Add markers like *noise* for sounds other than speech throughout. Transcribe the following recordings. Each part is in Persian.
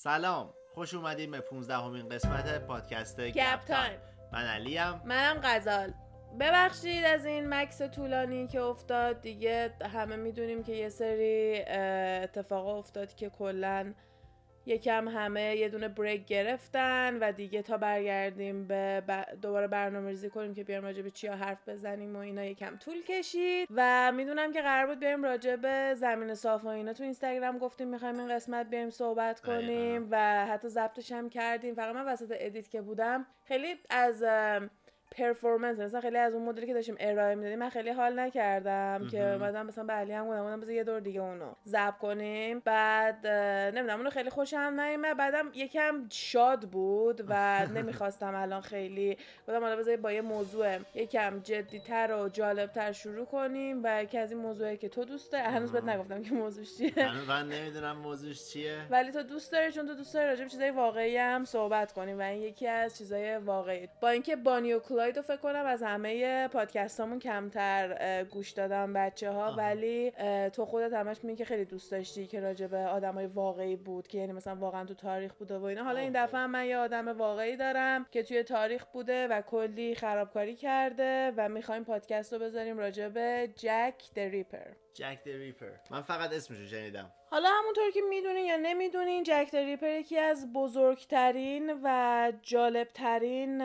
سلام خوش اومدیم به 15 اُمین قسمت پادکست گپ تایم. من علیم. منم غزال. ببخشید از این مکث طولانی که افتاد. دیگه همه می‌دونیم که یه سری اه، اتفاقا افتاد که کلا یکم همه یه دونه break گرفتن و دیگه تا برگردیم به ب- دوباره برنامه ریزی کنیم که بیایم راجع به چیا حرف بزنیم و اینا یکم طول کشید و می‌دونم که قرار بود بیایم راجع به زمین صاف و اینا تو اینستاگرام گفتیم می‌خوایم این قسمت بیایم صحبت. کنیم و حتی ضبطش هم کردیم فقط من وسط edit که بودم خیلی از پرفورمنس مثلا خیلی از اون مدلی که داشتیم ارائه می‌دادیم من خیلی حال نکردم که. اومدم مثلا به علی هم گفتم گفتم بذار یه دور دیگه اونو ضبط کنیم. بعد نمی‌دونم اونو خیلی خوشم نیومد. بعدم یکم شاد بود و *laughs* نمی‌خواستم الان خیلی گفتم حالا بذار با یه موضوع یکم جدیتر و جالبتر شروع کنیم و یکی از این موضوعی که تو دوست داری هنوز بهت. نگفتم که موضوعش چیه. هنوز من نمی‌دونم موضوعش چیه. ولی تو دوست داری چون تو دوست داری راجع به چیزای واقعی هم صحبت کنیم و این یکی از چیزای واقعی. با اینکه بانی و کلاید رو فکر کنم از همه پادکستامون کمتر گوش دادم بچه ها آها. ولی تو خودت همش میگی که خیلی دوست داشتی که راجع به آدمای واقعی بود که یعنی مثلا واقعا تو تاریخ بوده و اینا حالا این آه. دفعه من یه آدم واقعی دارم که توی تاریخ بوده و کلی خرابکاری کرده و می‌خوایم پادکست رو بذاریم راجع به جک د ریپر جک د ریپر من فقط اسمشو شنیدم. حالا همونطور که می‌دونین یا نمی‌دونین جک د ریپر یکی از بزرگترین و جالبترین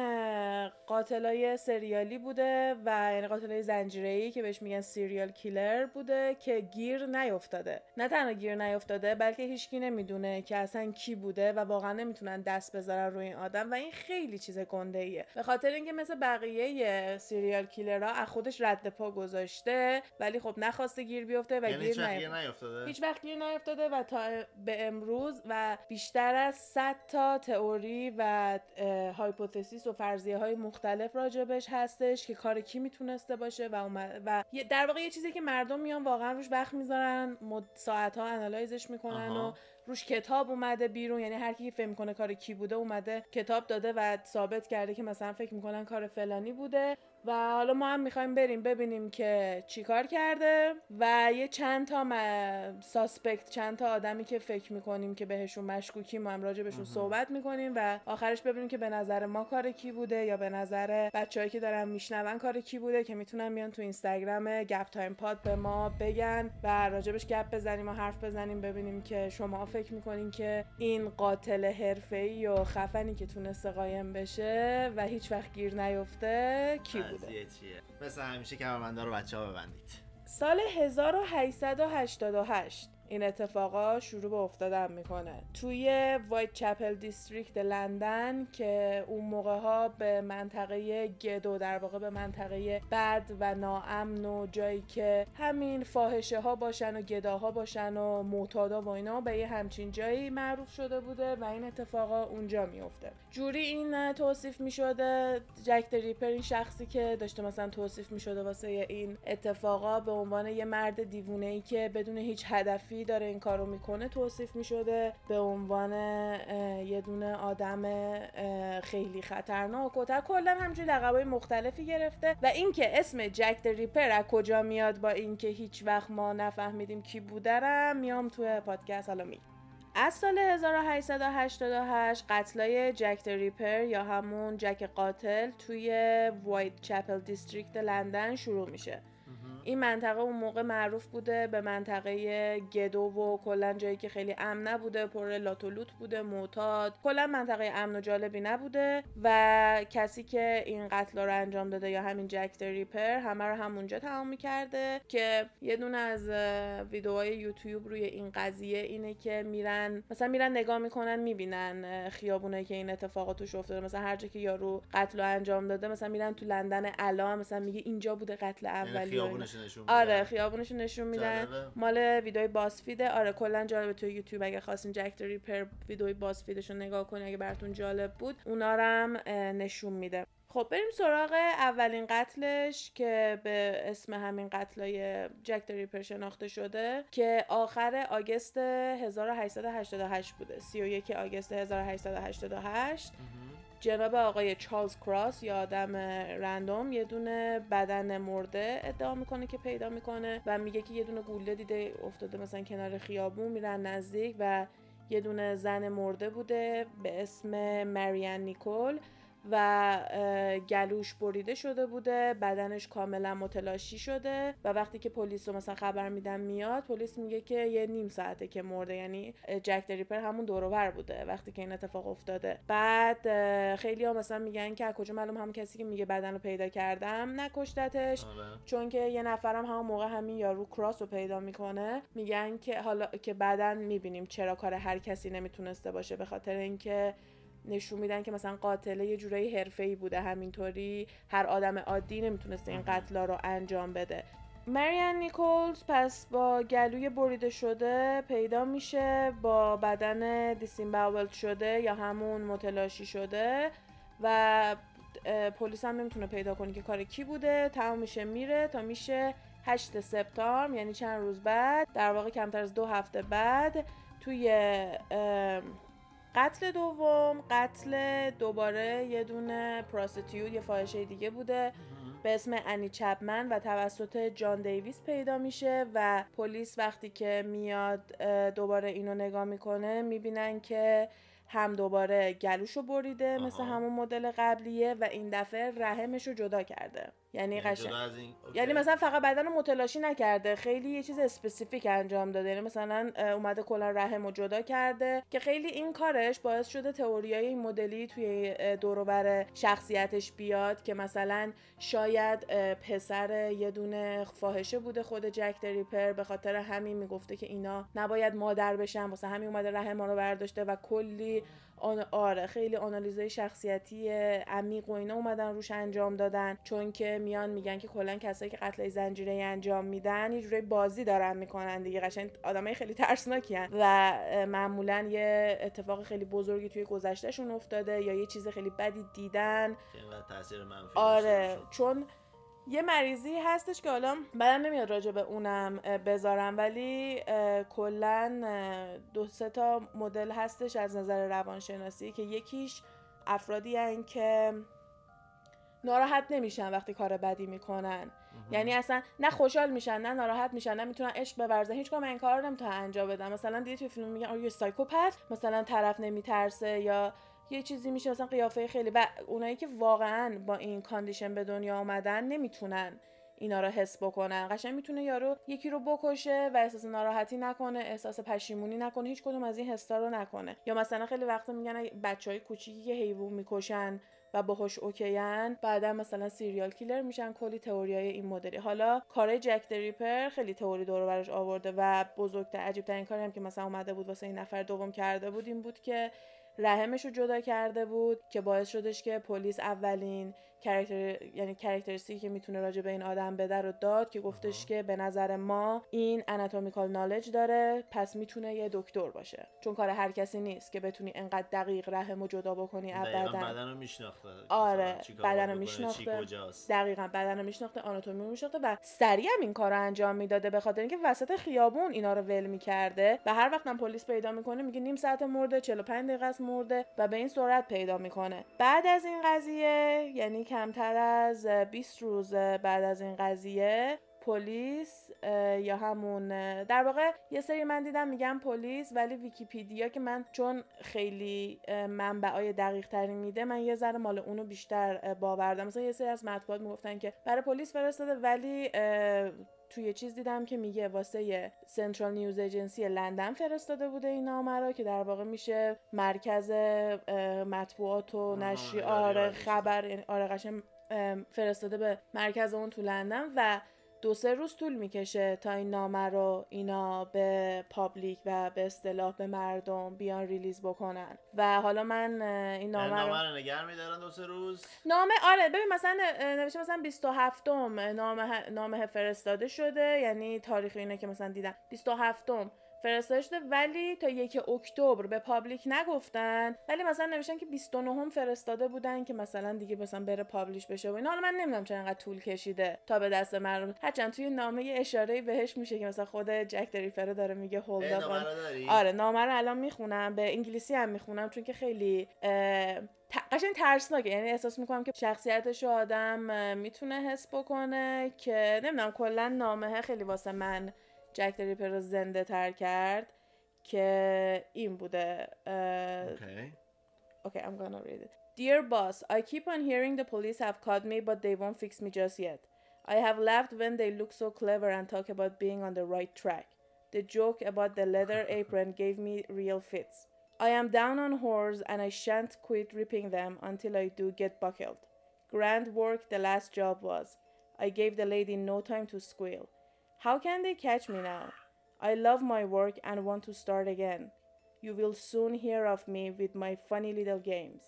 قاتلای سریالی بوده و یعنی قاتلای زنجیره‌ای که بهش میگن سیریال کیلر بوده که گیر نیفتاده. نه تنها گیر نیفتاده بلکه هیچکی نمی‌دونه که اصلا کی بوده و واقعا نمی‌تونن دست بذارن روی این آدم و این خیلی چیز گنده ایه به خاطر اینکه مثل بقیه سیریال کیلرها از خودش رد پا گذاشته ولی خب نخواسته گیر بیفته و یعنی گیر هیچ وقت نیفتاده گیر هیچ وقت گیر نیفتاده و تا به امروز و بیشتر از 100 تا تئوری و hypothesis و فرضیه های مختلف راجبش هستش که کار کی می‌تونسته باشه و و در واقع یه چیزی که مردم میان واقعا روش وقت می‌ذارن ساعت ها analyze ش می‌کنن آها. و روش کتاب اومده بیرون یعنی هر کی فکر می‌کنه کار کی بوده اومده کتاب داده و ثابت کرده که مثلا فکر می‌کنن کار فلانی بوده. و حالا ما هم می‌خوایم بریم ببینیم که چیکار کرده و یه چند تا suspect چند تا آدمی که فکر می‌کنیم که بهشون مشکوکیم ما هم راجع بهشون صحبت می‌کنیم و آخرش ببینیم که به نظر ما کار کی بوده یا به نظر بچه‌هایی که دارن میشنون کار کی بوده که می‌تونن میان تو اینستاگرام گپ تایم پاد به ما بگن و راجبش گپ بزنیم و حرف بزنیم ببینیم که شما فکر می‌کنین که این قاتل حرفه‌ای و خفنی که تونسته قایم بشه و هیچ وقت گیر نیفته کی بوده؟ چیه؟ مثل همیشه کمربنده رو بچه ها ببندید. سال 1888 این اتفاقا شروع به افتادن می‌کنه. توی وایت چپل district لندن که اون موقع ها به منطقه ghetto در واقع به منطقه بد و ناامن و جایی که همین فاحشه ها باشن و گداها باشن و معتادا و اینا به یه همچین جایی معروف شده بوده و این اتفاقا اونجا میفته جوری این توصیف می‌شده جک ریپر این شخصی که داشته مثلا توصیف می‌شده واسه این اتفاقا به عنوان یه مرد دیوونه ای که بدون هیچ هدفی داره این کارو می‌کنه توصیف می‌شده به عنوان یه دونه آدم خیلی خطرناک و تا کلا همچین لقبای مختلفی گرفته. و اینکه اسم جک د ریپر از کجا میاد با اینکه هیچ وقت ما نفهمیدیم کی بوده رو میام توی پادکست. حالا میگم. از سال 1888 قتلای جک ریپر یا همون جک قاتل توی وایت چپل district لندن شروع میشه. این منطقه اون موقع معروف بوده به منطقه گدو و کلا جایی که خیلی امن نبوده پر لات و لوت بوده معتاد کلا منطقه امن و جالبی نبوده و کسی که این قتل رو انجام داده یا همین جک ریپر همه رو همونجا تمام می‌کرده که یه دونه از ویدیوهای یوتیوب روی این قضیه اینه که میرن مثلا میرن نگاه می‌کنن می‌بینن خیابونایی که این اتفاقات توش افتاده مثلا هر جا که یارو قتل رو انجام داده مثلا میرن تو لندن الان مثلا میگه اینجا بوده قتل یعنی اولی. خیابونش نشون میدن. آره خیابونش نشون میدن. مال ویدیوی بازفیده آره کلا جالبه. تو یوتیوب اگه خواستین جک ریپر ویدیوی بازفیدش رو نگاه کنین اگه براتون جالب بود اونا هم نشون میده. خب بریم سراغ اولین قتلش که به اسم همین قتلای جک ریپر شناخته شده که آخر آگست 1888 بوده. 31 آگست 1888 جناب آقای چارلز کراس یا آدم رندوم یه دونه بدن مرده ادعا می‌کنه که پیدا می‌کنه و میگه که یه دونه گوله دیده افتاده مثلا کنار خیابون میرن نزدیک و یه دونه زن مرده بوده به اسم مریان نیکول. و گلوش بریده شده بوده بدنش کاملا متلاشی شده و وقتی که پلیس رو مثلا خبر میدن میاد پلیس میگه که یه نیم ساعته که مرده یعنی جک دریپر همون دورور بوده وقتی که این اتفاق افتاده بعد خیلی ها مثلا میگن که کجا معلوم هم کسی که میگه بدن رو پیدا کردم نکشتتش آره. چون که یه نفرم همون موقع همین یارو کراس رو پیدا می‌کنه میگن که حالا که بعدا می‌بینیم چرا کار هر کسی نمی‌تونسته باشه به خاطر اینکه نشون میدن که مثلا قاتله یه جورایی حرفه‌ای بوده. همینطوری هر آدم عادی نمی‌تونسته این قتلا رو انجام بده. مریان نیکولز پس با گلوی بریده شده پیدا میشه با بدن دیسیمباولد شده یا همون متلاشی شده و پلیس هم نمی‌تونه پیدا کنه که کار کی بوده. تمام میشه میره تا میشه 8 سپتامبر یعنی چند روز بعد. در واقع کمتر از دو هفته بعد توی قتل دوم قتل دوباره یه دونه prostitute یه فاحشه دیگه بوده. به اسم انی چپمن و توسط جان دیویس پیدا میشه و پلیس وقتی که میاد دوباره اینو نگاه می‌کنه می‌بینن که هم دوباره گلوشو بریده مثل همون مدل قبلیه و این دفعه رحمش رو جدا کرده. یعنی, یعنی قشنگ. این... یعنی مثلا فقط بدن رو متلاشی نکرده خیلی یه چیز specific انجام داده. یعنی مثلا اومده کلا رحم رو جدا کرده که خیلی این کارش باعث شده تئوریای این مدلی توی دوروبر شخصیتش بیاد که مثلا شاید پسر یه دونه فاحشه بوده خود جک دریپر به خاطر همین می‌گفته که اینا نباید مادر بشن واسه همین اومده رحم رو برداشته و کلی آن آره خیلی آنالیزهای شخصیتی عمیق و اینا اومدن روش انجام دادن. چون که میان میگن که کلا کسایی که قتل زنجیره انجام میدن یه جوری بازی دارن می‌کنن دیگه. قشنگ آدمای خیلی ترسناکی و معمولا یه اتفاق خیلی بزرگی توی گذشتهشون افتاده یا یه چیز خیلی بدی دیدن. تاثیر منفی آره چون یه مریضی هستش که حالا بعدم نمیاد راجع به اونم بذارم ولی کلا دو سه تا مدل هستش از نظر روانشناسی که یکیش افرادی هن که ناراحت نمیشن وقتی کار بدی می‌کنن. یعنی اصلا نه خوشحال میشن نه ناراحت میشن نه می‌تونن عشق بورزن هیچ کار این کار رو نمی‌تونن انجام بدم مثلا دیدی توی فیلم میگن یه سایکوپت مثلا طرف نمیترسه یا یه چیزی میشه مثلا قیافه خیلی و اونایی که واقعا با این condition به دنیا آمدن نمی‌تونن اینا رو حس بکنن. قشنگ می‌تونه یارو یکی رو بکشه و احساس ناراحتی نکنه احساس پشیمونی نکنه هیچ کدوم از این حسا رو نکنه. یا مثلا خیلی وقتا میگن بچه های کوچیکی که حیوان می‌کشن و باهاش okay ان بعدا مثلا serial killer میشن کلی تئوریای این مدلی. حالا کار جک د ریپر خیلی تئوری دور برش آورده و بزرگتر عجیب ترین کاری هم که مثلا اومده بود واسه این نفر دوم کرده بود این بود که رحمش رو جدا کرده بود که باعث شدش که پلیس اولین character یعنی characteristic ی که می‌تونه راجع به این آدم بده رو داد که گفتش که به نظر ما این anatomical knowledge داره پس می‌تونه یه دکتر باشه. چون کار هر کسی نیست که بتونی انقدر دقیق رحم رو جدا بکنی از بدن. رو میشناخته. آره بدن رو میشناخته. دقیقا بدن رو میشناخته آناتومی رو میشناخته و سریع هم این کار رو انجام می‌داده به خاطر اینکه وسط خیابون اینا رو ول می‌کرده و هر وقت هم پلیس پیدا می‌کنه میگه نیم ساعت مرده 45 دقیقه است مرده و به این سرعت پیدا می‌کنه. بعد از این قضیه یعنی کمتر از 20 روز بعد از این قضیه پلیس یا همون در واقع یه سری من دیدم میگم پلیس ولی ویکیپیدیا که من چون خیلی منبعای دقیق تری میده من یه ذره مال اونو بیشتر باوردم. مثلا یه سری از مطبوعات می‌گفتن که برای پلیس فرستاده ولی توی چیز دیدم که میگه واسه سنترال نیوز ایجنسی لندن فرستاده بوده این نامه رو که در واقع میشه مرکز مطبوعات و نشریه آره خبر یعنی آره قشنگ فرستاده به مرکز اون تو لندن و دو سه روز طول می‌کشه تا این نامه رو اینا به public و به اصطلاح به مردم بیان release بکنن. و حالا من این نامه, نامه رو نگر میدارن دو سه روز؟ نامه آره ببین مثلا نوشته مثلا 27 نامه نامه فرستاده شده یعنی تاریخ اینه که مثلا دیدم. 27 فرستاده شده ولی تا یک اکتبر به public نگفتن. ولی مثلا نوشتن که 29 هم فرستاده بودن که مثلا دیگه مثلا بره publish بشه و اینا. حالا من نمی‌دونم چرا انقدر طول کشیده تا به دست مردم. هرچند توی نامه یه اشاره بهش میشه که مثلا خود جک د ریپر داره میگه hold آره نامه رو الان می‌خونم. به انگلیسی هم می‌خونم چون که خیلی قشنگ ترسناکه. یعنی احساس می‌کنم که شخصیتش آدم می‌تونه حس بکنه که نمی‌دونم کلا نامه خیلی واسه من جک دریپر رو زنده تر کرد که این بوده اه، Okay. Okay, I'm gonna read it. Dear boss, I keep on hearing the police have caught me, but they won't fix me just yet. I have laughed when they look so clever and talk about being on the right track. The joke about the leather *laughs* apron gave me real fits. I am down on whores and I shan't quit ripping them until I do get buckled. Grand work the last job was. I gave the lady no time to squeal. How can they catch me now? I love my work and want to start again. You will soon hear of me with my funny little games.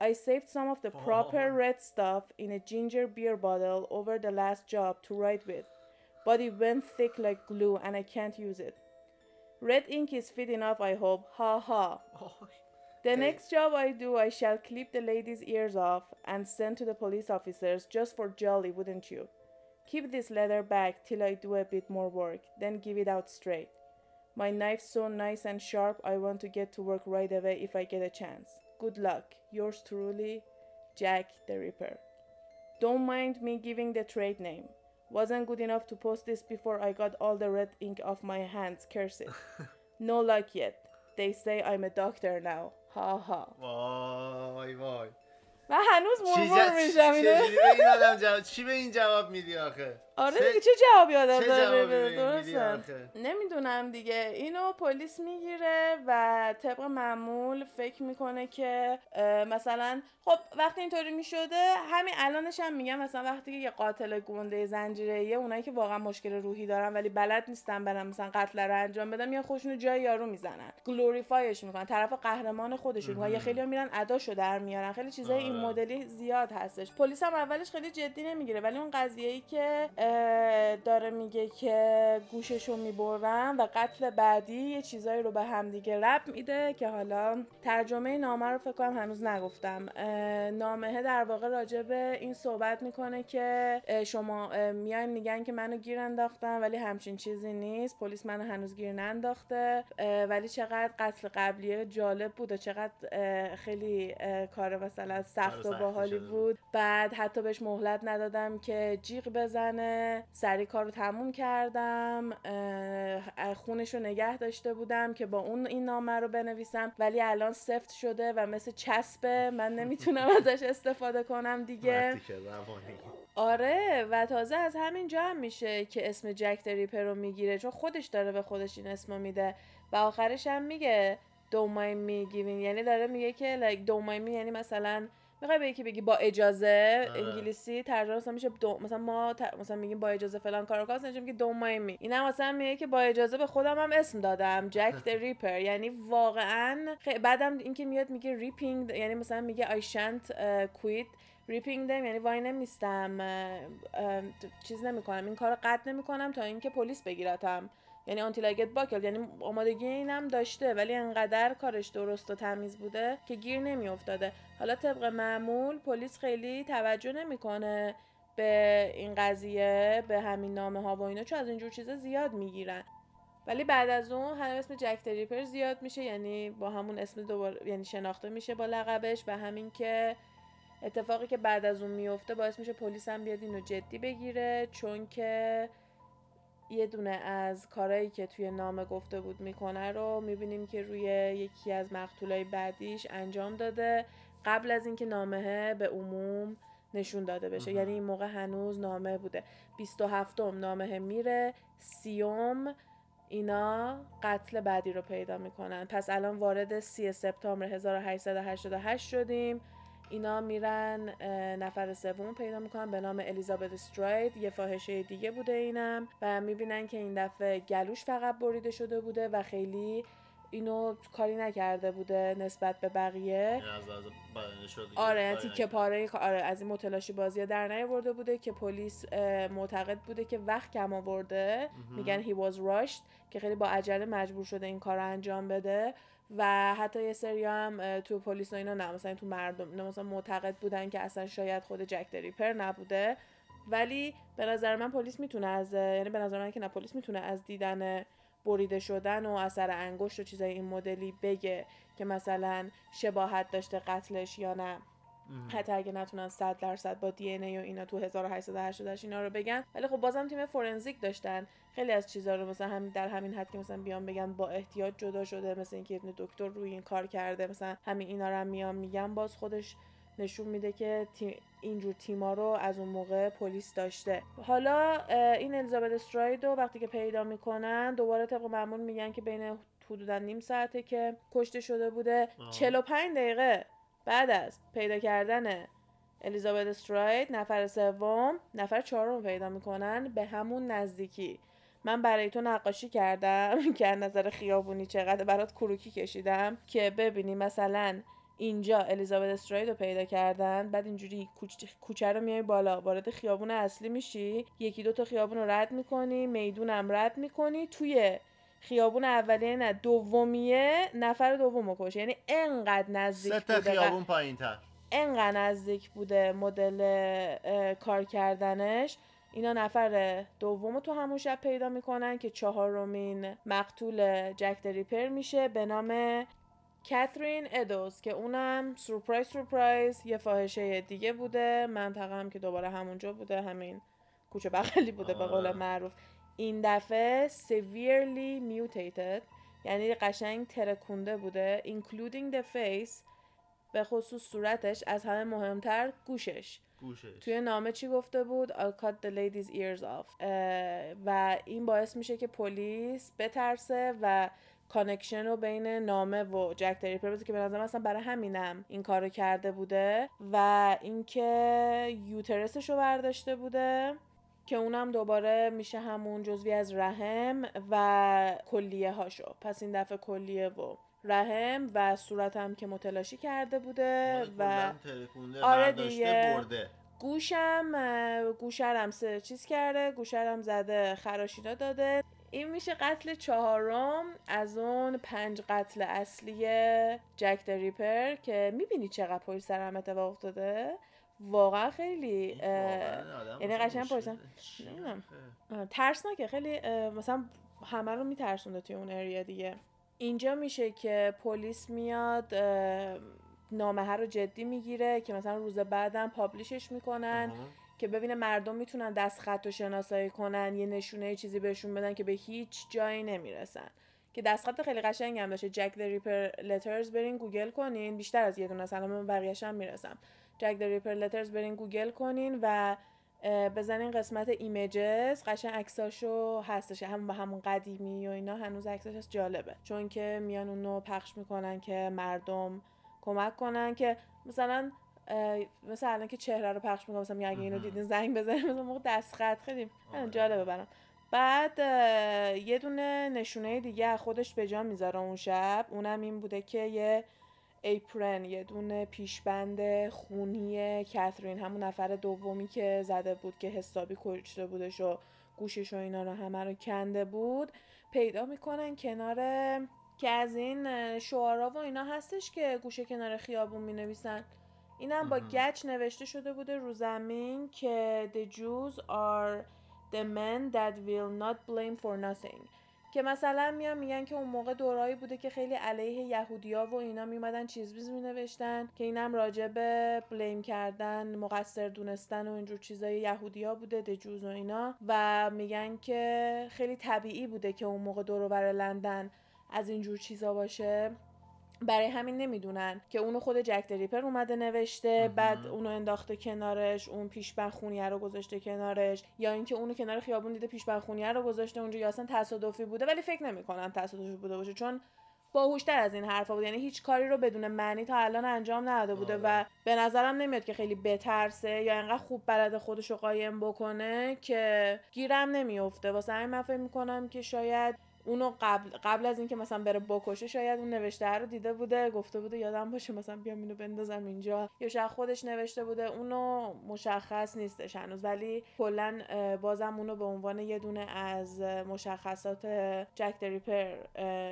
I saved some of the oh. proper Oh. red stuff in a ginger beer bottle over the last job to write with, but it went thick like glue and I can't use it. Red ink is fit enough, I hope. Ha ha. The next job I do, I shall clip the lady's ears off and send to the police officers just for jolly, wouldn't you? Keep this leather bag till I do a bit more work, then give it out straight. My knife's so nice and sharp, I want to get to work right away if I get a chance. Good luck. Yours truly, Jack the Ripper. Don't mind me giving the trade name. Wasn't good enough to post this before I got all the red ink off my hands, curse it. *laughs* no luck yet. They say I'm a doctor now. Ha ha. Why, why. و هنوز مرمور میشم اینو. چجوری به این آدم جواب چی به این جواب میدی آخه؟ آره دیگه چه جوابی آدم داره؟ درسته. نمی‌دونم دیگه. اینو پلیس می‌گیره و طبق معمول فکر می‌کنه که مثلا خب وقتی اینطوری می‌شده همین الانش هم میگم مثلا وقتی که یه قاتل گنده زنجیره یه اونایی که واقعا مشکل روحی دارن ولی بلد نیستن برن مثلا قتل رو انجام بدن میان خودشونو جای یارو می‌زنن. گلوریفایش می‌کنن. طرف قهرمان خودشون. می‌کنن یا خیلی میرن اداشو در میارن. خیلی چیزای این آره. مدلی زیاد هستش. پلیس هم اولش خیلی جدی نمی‌گیره ولی اون قضیه ای که داره میگه که گوششو می‌برن و قتل بعدی یه چیزایی رو به همدیگه رب میده که حالا ترجمه نامه رو فکر کنم هنوز نگفتم. نامه در واقع راجع به این صحبت می‌کنه که شما اه، میاین میگن که منو گیر انداختن ولی همچین چیزی نیست. پلیس منو هنوز گیر ننداخته. ولی چقدر قتل قبلیه جالب بود و چقدر خیلی کار مثلا سخت و باحالی. بود. بعد حتی بهش مهلت ندادم که جیغ بزنه. سری کارو تموم کردم خونش رو نگه داشته بودم که با اون این نامه رو بنویسم. ولی الان سفت شده و مثل چسبه. من نمی‌تونم *laughs* ازش استفاده کنم دیگه. آره و تازه از همین جا هم میشه که اسم جک دریپر رو می‌گیره چون خودش داره به خودش این اسمو میده. و آخرش هم میگه don't mind me giving. یعنی داره میگه که like don't mind me یعنی مثلا می‌خوای به یکی بگی با اجازه؟ آره. انگلیسی ترجمه مثلا میشه دو- مثلا ما ت- مثلا میگیم با اجازه فلان کارو کاس نمیشه میگه don't mind me. اینم مثلا میگه که با اجازه به خودم هم اسم دادم. جک د ریپر یعنی واقعا خی... بعدم اینکه میاد میگه ripping یعنی مثلا میگه shan't uh, quit. ریپینگ دم یعنی وای نمیستم. چیز نمی‌کنم. این کار قطع نمی‌کنم تا اینکه پلیس بگیرتم یعنی آنتی لاگت باکل یعنی آمادگی اینم داشته ولی انقدر کارش درست و تمیز بوده که گیر نمیافتاده. حالا طبق معمول پلیس خیلی توجه نمی‌کنه به این قضیه به همین نامه ها و اینا چون از اینجور چیزا زیاد می‌گیرن. ولی بعد از اون هم اسم جک دریپر زیاد میشه یعنی با همون اسم دوباره یعنی شناخته میشه با لقبش و همین که اتفاقی که بعد از اون میفته باعث میشه پلیس هم بیاد اینو جدی بگیره چون که یه دونه از کارهایی که توی نامه گفته بود می‌کنه رو می‌بینیم که روی یکی از مقتولای بعدیش انجام داده قبل از اینکه نامه به عموم نشون داده بشه. یعنی این موقع هنوز نامه بوده. 27 نامه میره. سیوم اینا قتل بعدی رو پیدا می‌کنن. پس الان وارد 3 سپتامبر 1888 شدیم. اینا میرن نفر سوم پیدا می‌کنن به نام الیزابت استراید یه فاحشه دیگه بوده اینم و می‌بینن که این دفعه گلوش فقط بریده شده بوده و خیلی اینو کاری نکرده بوده نسبت به بقیه یعنی از از آره کاری تیکه. پاره آره از این متلاشی بازی در نیاورده بوده که پلیس معتقد بوده که وقت کم آورده. میگن he was rushed که خیلی با عجله مجبور شده این کار رو انجام بده و حتی یه سری هم تو پلیس و اینا نه. مثلا تو مردم نه مثلا معتقد بودن که اصلا شاید خود جک دریپر نبوده. ولی به نظر من پلیس می‌تونه از یعنی به نظر من که نه پلیس می‌تونه از دیدن بریده شدن و اثر انگشت و چیزای این مدلی بگه که مثلا شباهت داشته قتلش یا نه. حتی اگه نتونن 100 درصد با دی ای و اینا تو 1888 اینا رو بگن. ولی خب بازم تیم فورنزیک داشتن. خیلی از چیزا رو مثلا هم در همین حد که مثلا بیان بگن با احتیاط جدا شده مثلا اینکه یه دکتر روی این کار کرده مثلا همین اینا رو هم میان میگن باز خودش نشون میده که تیم اینجور تیما رو از اون موقع پلیس داشته. حالا این الیزابت استراید رو وقتی که پیدا می‌کنن دوباره طبق معمول میگن که بین حدودا نیم ساعته که کشته شده بوده 45 دقیقه. بعد از پیدا کردن الیزابت استراید نفر سوم نفر چهارم پیدا می‌کنن به همون نزدیکی. من برای تو نقاشی کردم *laughs* که از نظر خیابونی چقدر برات کروکی کشیدم که ببینی مثلا اینجا الیزابت استراید رو پیدا کردن بعد اینجوری کوچه رو میای بالا وارد خیابون اصلی میشی یکی دو تا خیابون رو رد می‌کنی می‌دونم رد می‌کنی توی خیابون اولیه نه دومیه نفر دوم کش یعنی انقدر نزدیک سه تا خیابون پایین تر انقدر نزدیک بوده مدل کار کردنش. اینا نفر دوم تو همون شب پیدا می‌کنن که چهارمین مقتول جک دریپر میشه به نام کاترین ادوز که اونم سورپرایز سورپرایز یه فاحشه دیگه بوده. منطقه هم که دوباره همونجا بوده همین کوچه بغلی بوده به قول معروف. این دفعه severely mutated یعنی قشنگ ترکونده بوده including the face به خصوص صورتش از همه مهمتر گوشش. گوشش. توی نامه چی گفته بود؟ I'll cut the lady's ears off. و این باعث میشه که پلیس بترسه و connection رو بین نامه و جک دریپر که به نظرم اصلا برای همینم این کارو کرده بوده و اینکه uterus ش رو برداشته بوده. که اونم دوباره میشه همون جزوی از رحم و کلیه هاشو. پس این دفعه کلیه و رحم و صورتم که متلاشی کرده بوده و آره دیگه. برده. گوشم گوشرم سه چیز کرده گوشرم زده خراشینا داده. این میشه قتل چهارم از اون پنج قتل اصلی جک دریپر که می‌بینی چقدر پشت سرم اتفاق افتاده. واقعا خیلی یعنی قشنگ پرسن ترسناکه خیلی مثلا همه رو میترسونده توی اون اریا دیگه. اینجا میشه که پلیس میاد نامه رو جدی می‌گیره که مثلا روز بعدم publish ش می‌کنن که ببینه مردم می‌تونن دست خط و شناسایی کنن یه نشونه چیزی بهشون بدن که به هیچ جایی نمی‌رسن. که دستخط خیلی قشنگ هم داشته Jack Ripper letters برین گوگل کنین. بیشتر از یه دونه سلام بقیه‌ش هم می‌رسم. Jack Ripper letters برین گوگل کنین و بزنین قسمت images. قشنگ عکساشو هستش هم با همون قدیمی و اینا هنوز عکسش هست. جالبه. چون که میان اونو پخش می‌کنن که مردم کمک کنن که مثلا مثلا الان که چهره رو پخش می‌کنم مثلا اگه اینو دیدین زنگ بزنین مثلا موقع دست خط خیلی آره. جالبه برام. بعد یه دونه نشونه دیگه خودش به جا می‌ذاره اون شب. اونم این بوده که یه ایپرن یه دونه پیشبند خونی کاترین همون نفر دومی که زده بود که حسابی کشته بودش و گوشش و اینا رو همه رو کنده بود. پیدا می‌کنن کنار که از این شعارا و اینا هستش که گوشه کنار خیابون می نویسن اینم با گچ نوشته شده بوده رو زمین که the Jews are the men that will not blame for nothing. که مثلا میان میگن که اون موقع دورایی بوده که خیلی علیه یهودیا و اینا میمدن چیز بیز می نوشتن که اینم راجع به بلیم کردن مقصر دونستن و اینجور چیزای یهودیا بوده دجوز و اینا. و میگن که خیلی طبیعی بوده که اون موقع دورو بر لندن از اینجور چیزا باشه. برای همین نمی‌دونن که اونو خود جک دریپر اومده نوشته بعد اونو انداخته کنارش اون پیشبن خونیه رو گذاشته کنارش یا اینکه اونو کنار خیابون دیده پیشبن خونیه رو گذاشته اونجا یا اصلا تصادفی بوده ولی فکر نمی‌کنم تصادفی بوده باشه چون باهوشتر از این حرفا بود. یعنی هیچ کاری رو بدون معنی تا الان انجام نداده بوده و آره. به نظرم نمیاد که خیلی بترسه یا انقدر خوب بلد خودش رو قایم بکنه که گیرم نمیفته واسه همین من فکر می‌کنم که شاید اونو قبل قبل از اینکه مثلا بره بکشه شاید اون نوشته رو دیده بوده گفته بوده یادم باشه مثلا بیام اینو بندازم اینجا. یا شاید خودش نوشته بوده اونو مشخص نیستش هنوز. ولی کلا بازم اونو به عنوان یه دونه از مشخصات جک دریپر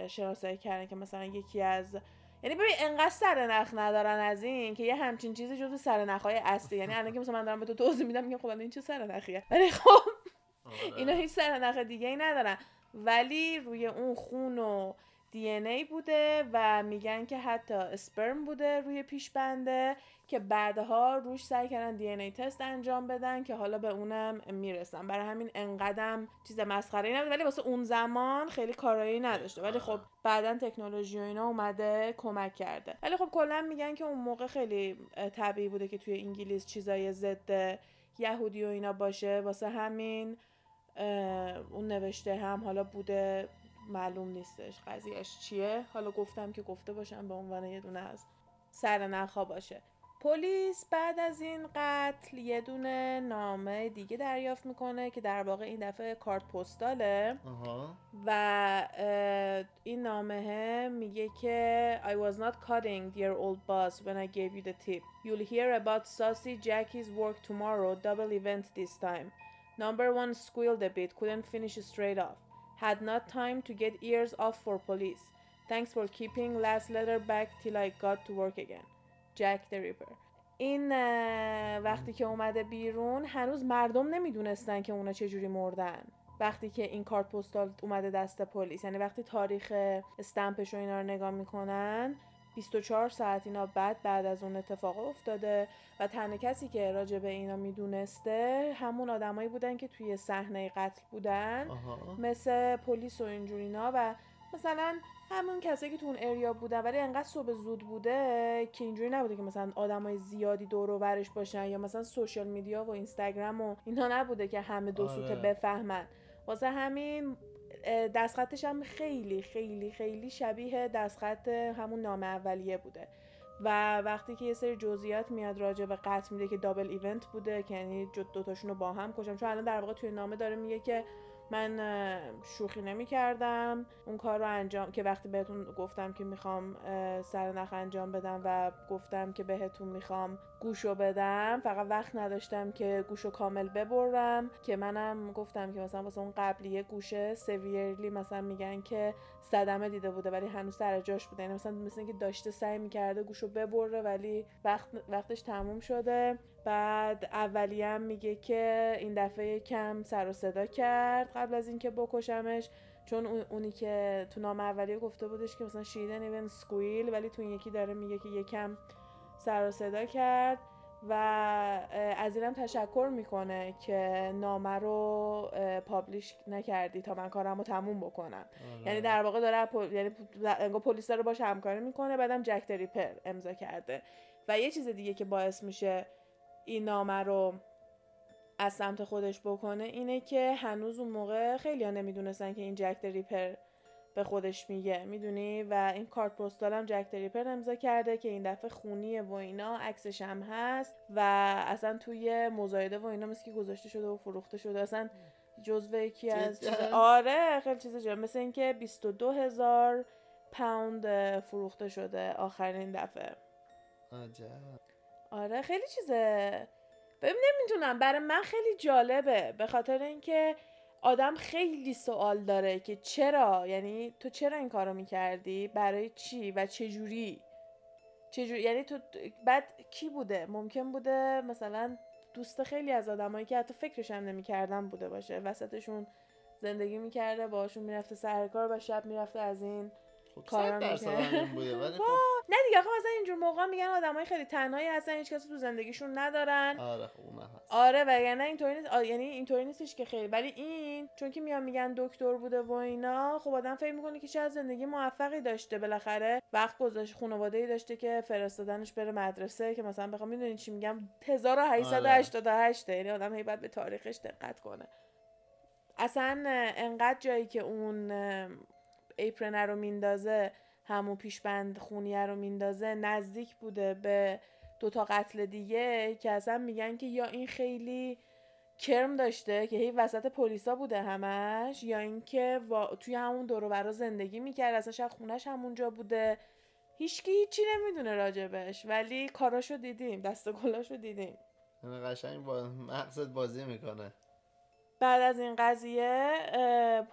شناسایی کردن که مثلا یکی از یعنی ببین انقدر سر نخ ندارن از این که یه همچین چیزی جزو سر نخهای اصلی. یعنی الان که مثلا من دارم به تو توضیح میدم میگم خب این چه سر نخیه؟ ولی خب آره. اینا هیچ سر نخ دیگه ای ندارن. ولی روی اون خون و دی ای بوده و میگن که حتی اسپرم بوده روی پیشبنده که بعدها روش سعی کردن دی ای تست انجام بدن که حالا به اونم می‌رسن. برای همین انقدم چیز مسخره نبود. ولی واسه اون زمان خیلی کارایی نداشته. ولی خب بعدا تکنولوژی و اینا اومده کمک کرده. ولی خب کلا میگن که اون موقع خیلی طبیعی بوده که توی انگلیس چیزای ضد یهودی و اینا باشه. واسه همین اون نوشته هم حالا بوده معلوم نیستش قضیهش چیه. حالا گفتم که گفته باشم به عنوان یه دونه از سرنخها باشه. پلیس بعد از این قتل یه دونه نامه دیگه دریافت می‌کنه که در واقع این دفعه کارت پستاله. و این نامه میگه که I was not cutting dear old boss when I gave you the tip. You'll hear about Saucy Jackie's work tomorrow, double event this time. Number one squealed a bit, couldn't finish straight off. Had not time to get ears off for police. Thanks for keeping last letter back till I got to work again. جک ریپر این وقتی که اومده بیرون هنوز مردم نمی‌دونستن که اونا چجوری مردن وقتی که این کارت پستال اومده دست پلیس یعنی وقتی تاریخ استمپش و اینا رو نگاه می‌کنن 24 ساعت اینا بعد بعد از اون اتفاق افتاده و تنها کسی که راجع به اینا می‌دونسته همون آدمایی بودن که توی صحنه قتل بودن مثل پلیس و اینجورینا و مثلا همون کسایی که تو اون اریا بودن ولی انقدر صبح زود بوده که اینجوری نبوده که مثلا آدمای زیادی دور و برش باشن یا مثلا سوشال میدیا و اینستاگرام و اینا نبوده که همه دو سوته آره. بفهمن واسه همین دستخطش هم خیلی خیلی خیلی شبیه دستخط همون نام اولیه بوده. و وقتی که یه سری جزئیات میاد راجع به قتل میده که دابل ایونت بوده که یعنی دوتاشون رو با هم کشم چون الان در واقع توی نامه داره میگه که من شوخی نمی کردم اون کار رو انجام که وقتی بهتون گفتم که می‌خوام سرنخ انجام بدم و گفتم که بهتون می‌خوام گوشو بدم. فقط وقت نداشتم که گوشو کامل ببرم. که منم گفتم که مثلا واسه اون قبلیه گوشه سویرلی مثلا میگن که صدمه دیده بوده ولی هنوز سر جاش بوده. یعنی مثلا مثل اینکه داشته سعی می‌کرده گوشو ببره ولی وقت وقتش تموم شده. بعد اولی میگه که این دفعه کم سر و صدا کرد قبل از اینکه بکشمش. چون اونی که تو نام اولیه گفته بودش که مثلا شیدن ایون سکویل ولی تو این یکی داره میگه که یکم سر و صدا کرد و از اینم تشکر می‌کنه که نامه رو پابلیش نکردی تا من کارم رو تموم بکنم آره. یعنی در واقع داره پل... یعنی پلیس داره باش همکاری می‌کنه بعدم جک دریپر امضا کرده و یه چیز دیگه که باعث میشه این نامه رو از سمت خودش بکنه اینه که هنوز اون موقع خیلی ها نمی‌دونستن که این جک ریپر به خودش میگه می‌دونی؟ و این کارت پستال هم جک ریپر امضا کرده که این دفعه خونیه و اینا عکسش هم هست و اصلا توی مزایده و اینا مثل که گذاشته شده و فروخته شده. اصلا جزو یکی از چیز آره خیلی چیز جا مثل اینکه 22 هزار پوند فروخته شده آخرین دفعه. آره خیلی چیزه. ببین نمی‌دونم. برای من خیلی جالبه. به خاطر اینکه آدم خیلی سوال داره که چرا؟ یعنی تو چرا این کارو می‌کردی؟ برای چی؟ و چه جوری چجوری؟ یعنی تو بعد کی بوده؟ ممکن بوده مثلا دوست خیلی از آدمایی که حتی فکرش هم نمی‌کردن بوده باشه. وسطشون زندگی می‌کرده باشون می‌رفته سر کار و شب می‌رفته از این خب کارا بوده ولی خب *laughs* نه دیگه آخه مثلا اینجور موقع میگن آدمای خیلی تنهایی هستن هیچ کسی تو زندگیشون ندارن. آره خب اون هست. آره و اینطوری نیست. یعنی اینطوری نیستش که خیلی. ولی این چون که میان میگن دکتر بوده و اینا خب آدم فکر می‌کنه که چه زندگی موفقی داشته بالاخره. وقت گذاشت خانواده ای داشته که فرستادنش بره مدرسه که مثلا بخوام می‌دونین چی میگم؟ 1888 آره. یعنی آدم هی به تاریخش دقت کنه. اصلا انقدر جایی که اون ایپرنه رو میندازه همون پیشبند خونیه رو میندازه نزدیک بوده به دوتا قتل دیگه که اصلا میگن که یا این خیلی کرم داشته که هی وسط پلیسا بوده همش یا اینکه توی همون دور زندگی می‌کرد اصلا شاید خونش همونجا بوده. هیچکی هیچی نمی‌دونه راجبش ولی کاراشو دیدیم دست گلاشو دیدیم. یعنی قشنگ با مقصد بازی می‌کنه. بعد از این قضیه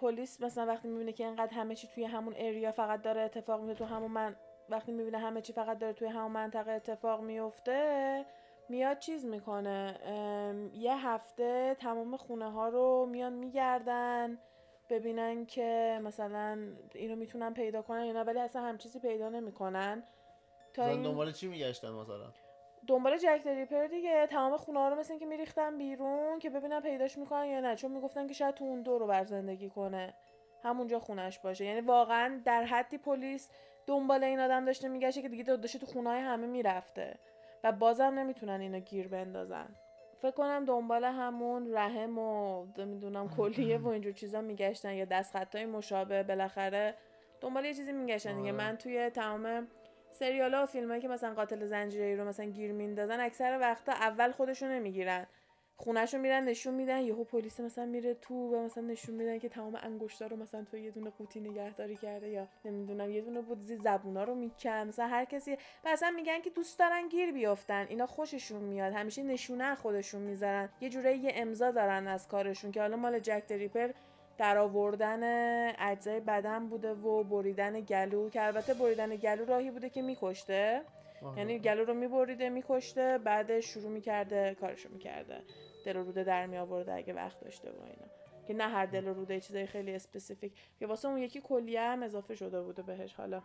پلیس مثلا وقتی می‌بینه که اینقدر همه چی توی همون اریا فقط داره اتفاق میفته تو همون من وقتی می‌بینه همه چی فقط داره توی همون منطقه اتفاق میفته میاد چیز می‌کنه. یه هفته تمام خونه ها رو میان میگردن ببینن که مثلا اینو می‌تونن پیدا کنن یا نه ولی اصلا هم چیزی پیدا نمی‌کنن. تا این دنبال چی میگشتن مثلا؟ دنبال جک دریپر دیگه. تمام خونه ها رو مثل که میریختن بیرون که ببینن پیداش می‌کنن یا نه. چون می‌گفتن که شاید تو اون دور رو بر زندگی کنه. همونجا خونش باشه. یعنی واقعا در حدی پلیس دنبال این آدم داشته میگشته که دیگه داشته تو خونه های همه می‌رفته. و بازم نمی‌تونن اینو گیر بندازن. فکر کنم دنبال همون رحم و نمی‌دونم کلیه و اینجور چیزا میگشتن یا دست خطای مشابه. بالاخره دنبال یه چیزی میگشتن دیگه. آره. من توی تمام سریال ها و فیلم که مثلا قاتل زنجیره رو مثلا گیر میندازن اکثر وقتا اول خودشون نمی‌گیرن. خونهشون میرن نشون میدن یهو پلیس مثلا میره تو و مثلا نشون میدن که تمام انگشتا رو مثلا تو یه دونه قوطی نگهداری کرده یا نمی‌دونم یه دونه بود زی زبونا رو میکن مثلا هر کسی اصلا میگن که دوست دارن گیر بیافتن. اینا خوششون میاد. همیشه نشونه خودشون می‌ذارن. یه جوره یه امضا دارن از کارشون که حالا مال جک دریپر در آوردن اجزای بدن بوده و بریدن گلو که البته بریدن گلو راهی بوده که میکشته. یعنی گلو رو میبریده میکشته بعدش شروع می‌کرده کارشو می‌کرده. دل روده در می آورده اگه وقت داشته و اینا. که نه هر دل روده چیزای خیلی specific. که واسه اون یکی کلیه هم اضافه شده بوده بهش. حالا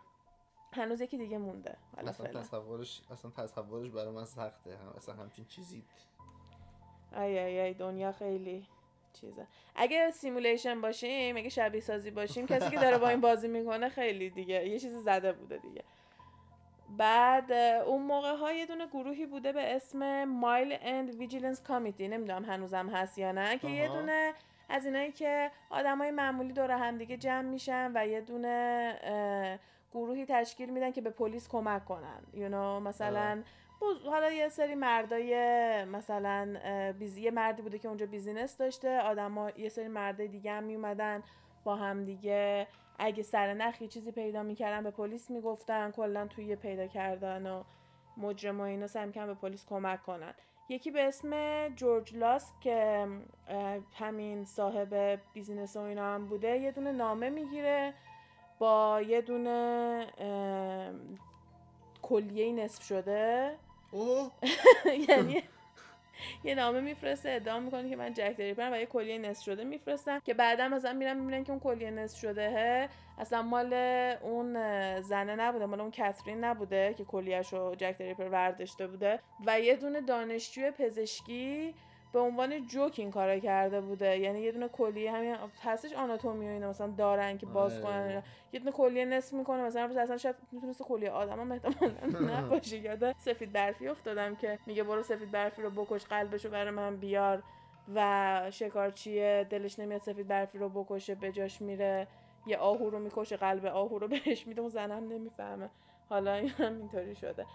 هنوز یکی دیگه مونده. حالا اصلا فعلا. تصورش اصلا تصورش برای من سخته. هم اصلا همچین چیزی. ای ای ای دنیا خیلی چیزه. اگه simulation باشیم اگه شبیه سازی باشیم کسی که داره با این بازی می‌کنه خیلی دیگه یه چیزی زده بوده دیگه. بعد اون موقع ها یه دونه گروهی بوده به اسم Mile End Vigilance Committee نمی‌دونم هنوزم هست یا نه که یه. دونه از اینایی که آدمای معمولی دور هم دیگه جمع میشن و یه دونه گروهی تشکیل میدن که به پلیس کمک کنن. You know مثلا بز- حالا یه سری مردای مثلا بیز... یه مردی بوده که اونجا business داشته آدما یه سری مردای دیگه هم میومدن با هم دیگه. اگه سر نخ یه چیزی پیدا می‌کردن به پلیس می‌گفتن کلا توی یه پیدا کردن و مجرم و اینا سعی به پلیس کمک کنن. یکی به اسم جورج لاست که همین صاحب business و اینا هم بوده یه دونه نامه می‌گیره. با یه دونه کلیه نصف شده. *laughs* یعنی یه نامه میفرسته ادعا می‌کنه که من جک دریپرم و یه کلیه نصف شده میفرستن که بعدا مثلا میرن می‌بینن که اون کلیه نصف شده اصلا مال اون زنه نبوده مال اون کاترین نبوده که کلیهش رو جک دریپر ورداشته بوده. و یه دونه دانشجوی پزشکی به عنوان جوک این کارو کرده بوده. یعنی یه دونه کلیه همین هستش آناتومی و اینا مثلا دارن که باز آره. کنن. یه دونه کلیه نصف می‌کنه مثلا اصلا شاید می‌تونست کلیه آدم هم احتمالا *laughs* نباشه. یاد سفید برفی افتادم که میگه برو سفید برفی رو بکش قلبشو برای من بیار و شکارچی دلش نمیاد سفید برفی رو بکشه به جاش میره یه آهو رو می‌کشه قلب آهو رو بهش میده اون زنم نمی‌فهمه. حالا این هم اینطوری شده.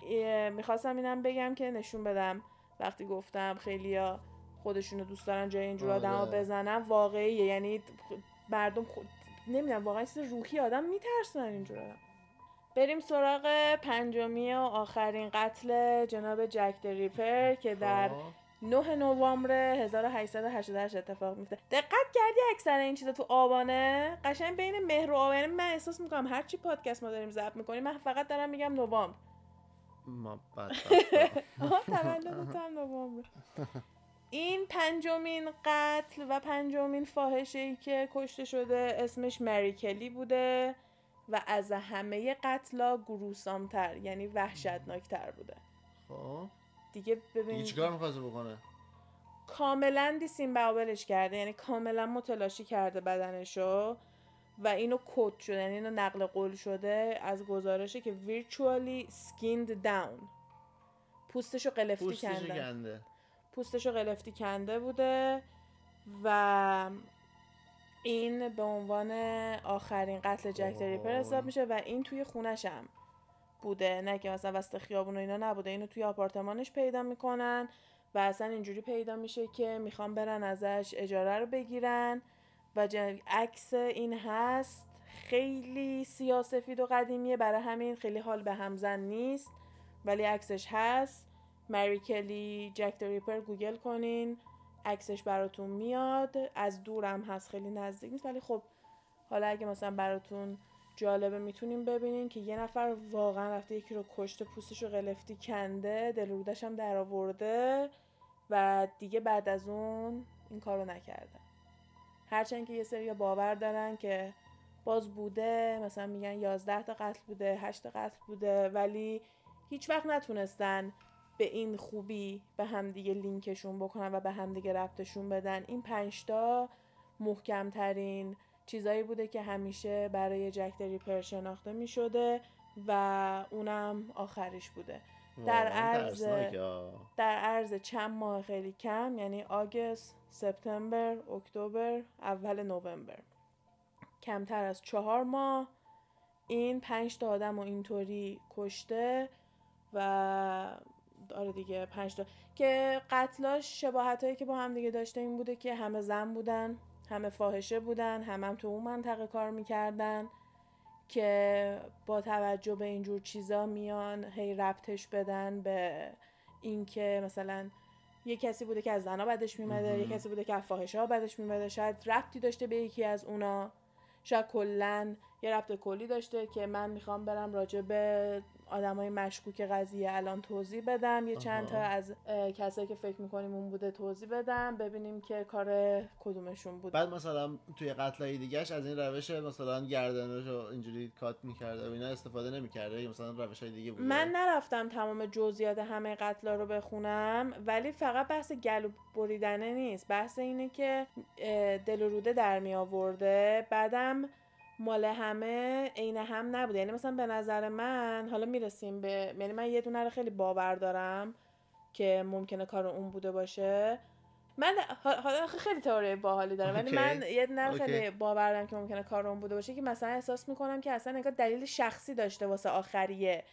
می‌خواستم اینم بگم که نشون بدم. وقتی گفتم خیلیا خودشونو دوست دارن جای اینجور آره. آدم بزنن واقعیه. یعنی مردم خود... نمی‌دونم واقعا چیز روحی آدم میترسن اینجور آدم. بریم سراغ پنجمی و آخرین قتل جناب جک دریپر که در خب. 9 نوامبر 1888 اتفاق میفته دقت کردی اکثر این چیزا تو آبانه؟ قشنگ بین مهر و آبانه. من احساس می‌کنم هر چی پادکست ما داریم ضبط می‌کنیم من فقط دارم میگم نوامبر. ما *laughs* تولدت هم نوامبر. *laughs* این پنجمین قتل و پنجمین فاحشه ای که کشته شده اسمش مری کلی بوده و از همه قتلا گروسامتر یعنی وحشتناکتر بوده. خب. دیگه دیگه ببین چیکار می‌خواسته بکنه؟ کاملا دیسیمباولش کرده یعنی کاملا متلاشی کرده بدنشو و اینو کد شده یعنی اینو نقل قول شده از گزارشه که virtually skinned down. پوستشو قلفتی پوستشو کندن. کنده. پوستشو قلفتی کنده بوده و این به عنوان آخرین قتل جک دریپر وای. حساب میشه و این توی خونش هم بوده. نه که مثلا وسط خیابون و اینا نبوده. اینو توی آپارتمانش پیدا می‌کنن و اصلا اینجوری پیدا میشه که می‌خوان برن ازش اجاره رو بگیرن و عکس این هست خیلی سیاسفید و قدیمیه. برای همین خیلی حال به همزن نیست ولی عکسش هست. مری کلی جک دریپر گوگل کنین. عکسش براتون میاد. از دورم هست خیلی نزدیک نیست ولی خب حالا اگه مثلا براتون جالبه می‌تونیم ببینین که یه نفر واقعا رفته یکی رو کشته پوستش رو قلفتی کنده دل رودش هم در آورده و دیگه بعد از اون این کارو نکرده. هرچند که یه سری باور دارن که باز بوده مثلا میگن 11 تا قتل بوده 8 تا قتل بوده ولی هیچ وقت نتونستن به این خوبی به همدیگه لینکشون بکنن و به همدیگه ربطشون بدن. این پنجتا محکمترین چیزایی بوده که همیشه برای جک ریپر شناخته می شده و اونم آخرش بوده. در عرض در عرض چند ماه خیلی کم یعنی آگست سپتامبر اکتبر اول نوامبر. کمتر از چهار ماه این پنج تا آدم و اینطوری کشته و آره دیگه پنج تا. که قتلاش شباهت هایی که با هم دیگه داشته این بوده که همه زن بودن همه فاحشه بودن همه هم تو اون منطقه کار می‌کردن که با توجه به اینجور چیزا میان هی ربطش بدن به اینکه مثلا یه کسی بوده که از زنا بدش میمده یه کسی بوده که از فاحشه ها بدش میمده شاید ربطی داشته به یکی از اونا. شاید کلا یه ربط کلی داشته که من می‌خوام برم راجع به آدمای مشکوک قضیه الان توضیح بدم. یه چند تا از کسایی که فکر می‌کنیم اون بوده توضیح بدم ببینیم که کار کدومشون بود بعد مثلا توی قتلای دیگهش از این روش مثلا گردنش رو اینجوری کات می‌کرده و اینا استفاده نمی‌کرده؟ یا مثلا روش های دیگه بوده؟ من نرفتم تمام جزئیات همه قتلا رو بخونم ولی فقط بحث گلو بریدنه نیست. بحث اینه که دل و روده در می آورده بعدم مال همه عین هم نبوده. یعنی مثلا به نظر من حالا می‌رسیم به یعنی من یه دونه رو خیلی باور دارم که ممکنه کار اون بوده باشه. من حالا خیلی تئوری باحالی دارم. ولی من یه دونه خیلی باور دارم که ممکنه کار اون بوده باشه که مثلا احساس می‌کنم که اصلا انگار دلیل شخصی داشته واسه آخریه.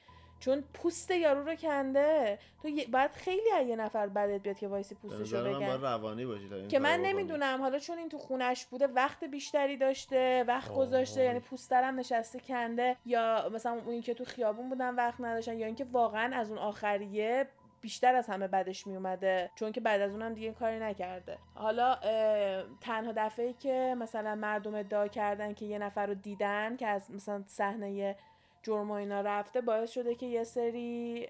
چون پوست یارو رو کنده. تو باید خیلی از یه نفر بدت بیاد که وایسی پوستش رو روانی باشی که من نمی‌دونم حالا چون این تو خونش بوده وقت بیشتری داشته وقت گذاشته یعنی پوسترم نشسته کنده یا مثلا اون که تو خیابون بودن وقت نداشتن یا اینکه واقعا از اون آخریه بیشتر از همه بدش می اومده چون که بعد از اونم دیگه کاری نکرده. حالا تنها دفعه که مثلا مردم ادعا کردن که یه نفر رو دیدن که از مثلا صحنه جرم و اینا رفته باعث شده که یه سری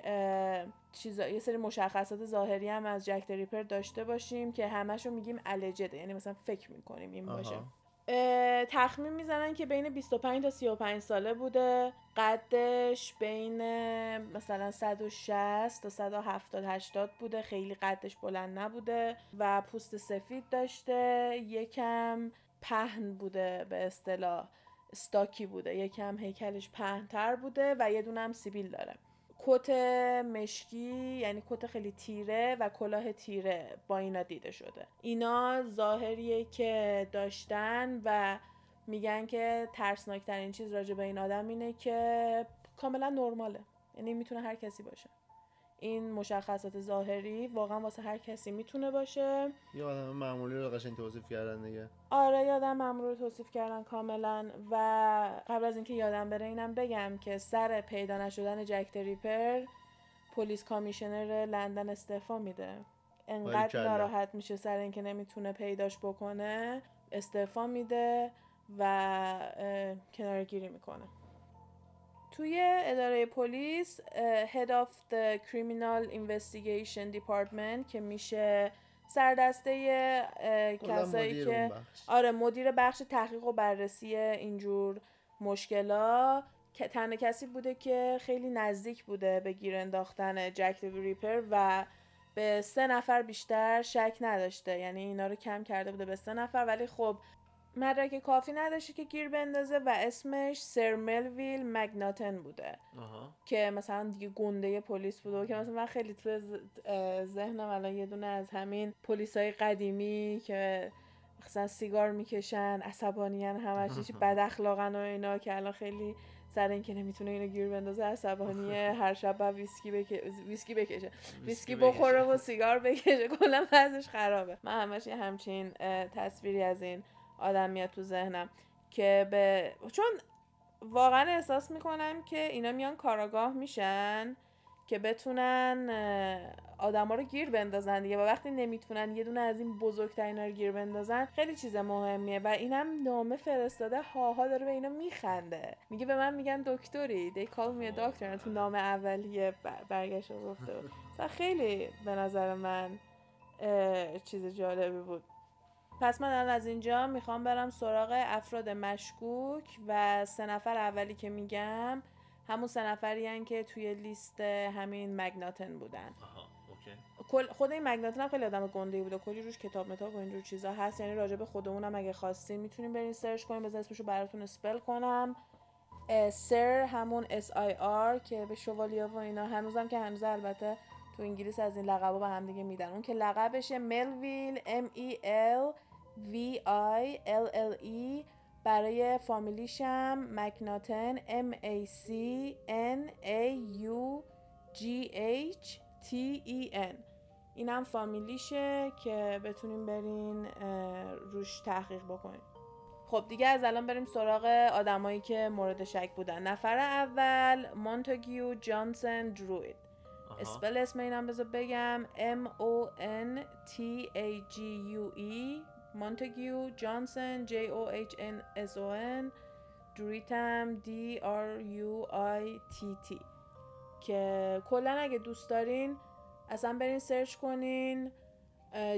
چیزا یه سری مشخصات ظاهری هم از جک ریپر داشته باشیم که همشو میگیم الجده یعنی مثلا فکر می‌کنیم این باشه. تخمین می‌زنن که بین 25 تا 35 ساله بوده. قدش بین مثلا 160 تا 170 80 بوده. خیلی قدش بلند نبوده و پوست سفید داشته. یکم پهن بوده به اصطلاح. استاکی بوده. یکم هیکلش پهنتر بوده و یه دونه سیبیل داره. کت مشکی یعنی کت خیلی تیره و کلاه تیره با اینا دیده شده. اینا ظاهریه که داشتن و میگن که ترسناکترین چیز راجع به این آدم اینه که کاملا نرماله. یعنی می‌تونه هر کسی باشه. این مشخصات ظاهری واقعا واسه هر کسی می‌تونه باشه. یه آدم معمولی رو قشنگ توصیف کردن دیگه. آره یادم معمولی رو توصیف کردن کاملا. و قبل از اینکه یادم بره اینم بگم که سر پیدا نشدن جک ریپر پلیس کامیشنر لندن استعفا میده. انقدر ناراحت میشه سر اینکه نمی‌تونه پیداش بکنه. استعفا میده و کنارگیری می‌کنه. توی اداره پلیس Head of the Criminal Investigation Department که میشه سردسته کسایی که آره مدیر بخش تحقیق و بررسی اینجور مشکلا. که تنها کسی بوده که خیلی نزدیک بوده به گیر انداختن جک ریپر و به سه نفر بیشتر شک نداشته. یعنی اینا رو کم کرده بوده به سه نفر ولی خب مدرک کافی نداشته که گیر بندازه و اسمش سر ملویل مگناتن بوده. که مثلا دیگه گنده پلیس بوده و که مثلا من خیلی تو ذهنم الان یه دونه از همین پلیس های قدیمی که مثلا سیگار می‌کشن عصبانیان همش *laughs* بد اخلاقن و اینا که الان خیلی سر اینکه نمی‌تونه اینو گیر بندازه عصبانیه. *laughs* هر شب با ویسکی, بک... ویسکی بکشه. ویسکی بخوره و سیگار بکشه. *laughs* کلا وضعش خرابه. من همش همچین تصویری از این آدم میاد تو ذهنم که به چون واقعا احساس می‌کنم که اینا میان کاراگاه میشن که بتونن آدما رو گیر بندازن دیگه و وقتی نمی‌تونن یه دونه از این بزرگترین رو گیر بندازن خیلی چیز مهمیه و اینم نامه فرستاده هاها داره به اینا میخنده. میگه به من میگن دکتری دی کال می دکتر تو نامه اولیه برگشت گفته خیلی به نظر من چیز جالبی بود. پس من الان از اینجا می‌خوام برم سراغ افراد مشکوک و سه نفر اولی که میگم همون سه نفری که توی لیست همین مگناتن بودن. آها okay. خود این مگناتن هم خیلی آدم گنده بوده. کلی روش کتاب متاب و اینجور چیزا هست؟ یعنی راجع به خودمون هم اگه خواستین می‌تونین برین search کنین بذار اسمشو براتون spell کنم. سر همون S I R که به شوالیا و اینا هنوزم که هنوز البته تو انگلیس از این لقبا به هم دیگه میدن. اون که لقبشه ملویل M E L V I L L E برای فامیلیشم مکناتن M A C N A U G H T E N. اینم فامیلیشه که بتونیم برین روش تحقیق بکنیم. خب دیگه از الان بریم سراغ آدمایی که مورد شک بودن. نفر اول مونتاگیو جانسن دروید. اسپل اسم اینم بذار بگم. M O N T A G U E مونتاگیو جانسن J O H N S O N درویتم D R U I T T که کلا اگه دوست دارین اصلا برین سرچ کنین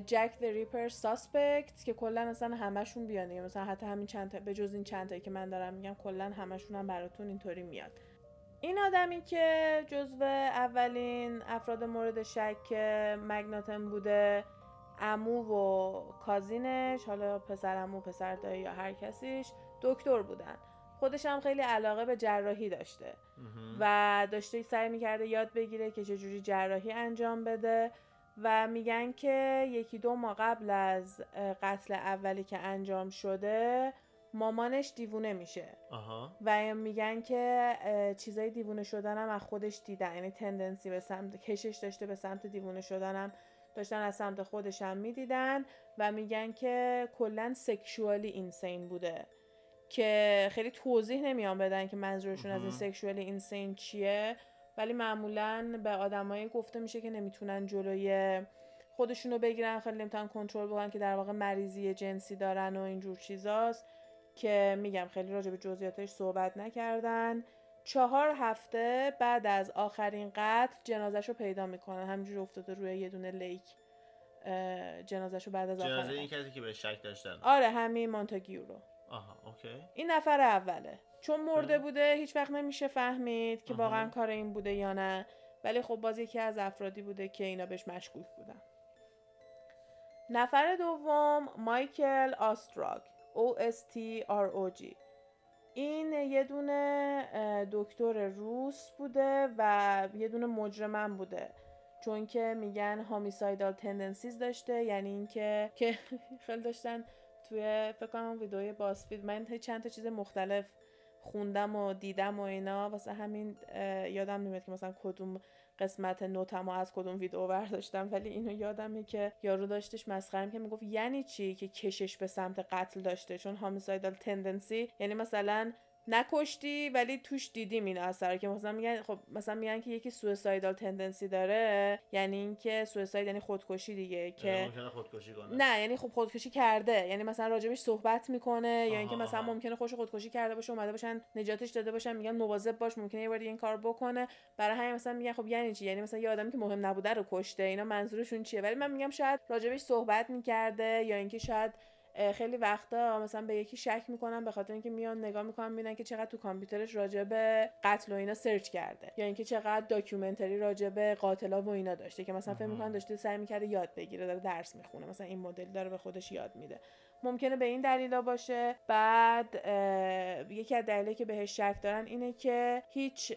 جک the ریپر ساسپکت که کلا اصلا همشون بیان دیگه. مثلا حتی همین چند تا به جز این چند تایی که من دارم میگم کلا همشون هم براتون اینطوری میاد این آدمی که جزو اولین افراد مورد شک مگناتن بوده امو و کازینش حالا پسر امو پسر دایی یا هر کسیش دکتر بودن. خودش هم خیلی علاقه به جراحی داشته. و داشته سعی می‌کرده یاد بگیره که چجوری جراحی انجام بده و میگن که یکی دو ماه قبل از قتل اولی که انجام شده مامانش دیوونه میشه. و میگن که چیزای دیوونه شدن هم از خودش دیدن. یعنی تندنسی به سمت کشش داشته به سمت دیوونه شدن هم داشتن از سمت خودش هم می‌دیدن و میگن که کلا sexually insane بوده. که خیلی توضیح نمیان بدن که منظورشون از این. sexually insane چیه. ولی معمولا به آدمایی گفته میشه که نمی‌تونن جلوی خودشونو بگیرن خیلی نمی‌تونن کنترل بکنن که در واقع مریضی جنسی دارن و اینجور چیزاست. که میگم خیلی راجع به جزئیاتش صحبت نکردن. چهار هفته بعد از آخرین قتل جنازش رو پیدا می‌کنن همینجوری افتاده روی یه دونه lake جنازش رو بعد از جنازه آخرین این قتل. کسی که به شک داشتن. آره همین مانتاگیو رو. آها اوکی. این نفر اوله. چون مرده. بوده هیچ وقت نمیشه فهمید که. واقعا کار این بوده یا نه. ولی خب باز یکی از افرادی بوده که اینا بهش مشکوک بودن. نفر دوم مایکل آستراگ. O S T R O G. این یه دونه دکتر روس بوده و یه دونه مجرمم بوده. چون که میگن هامیسایدال تندنسیز داشته یعنی اینکه که خیلی داشتن توی فکر کنم اون ویدیوی باسفید من چند تا چیز مختلف خوندم و دیدم و اینا. واسه همین یادم نمیاد که مثلا کدوم قسمت نوتمو از کدوم ویدیو برداشتم ولی اینو یادمه که یارو داشتش مسخره که می‌گفت یعنی چی که کشش به سمت قتل داشته؟ چون هامیسایدال تندنسی یعنی مثلا نکشتی ولی توش دیدیم این اثر که مثلا میگن خب مثلا میگن که یکی سویسایدال تندنسی داره یعنی اینکه سویساید یعنی خودکشی دیگه که که ممکنه خودکشی کنه. نه یعنی خب خودکشی کرده یعنی مثلا راجبش صحبت می‌کنه یا اینکه آها، مثلا. ممکنه خوش خودکشی کرده باشه اومده باشن نجاتش داده باشن میگن مواظب باش ممکنه یه بار این کار بکنه. برای همین مثلا میگن خب یعنی چی؟ یعنی مثلا یه آدمی که مهم نبوده رو کشته اینا منظورشون چیه؟ ولی من میگم شاید راجبش صحبت می‌کرده یا اینکه شاید خیلی وقتا مثلا به یکی شک می‌کنن به خاطر اینکه میان نگاه می‌کنن می‌بینن که چقدر تو کامپیوترش راجع به قتل و اینا search کرده. یا اینکه چقدر documentary راجع به قاتلا و اینا داشته که مثلا فکر می‌کنن داشته سعی می‌کرده یاد بگیره داره درس می‌خونه مثلا این مدل داره به خودش یاد میده. ممکنه به این دلیلا باشه. بعد یکی از دلایلی که بهش شک دارن اینه که هیچ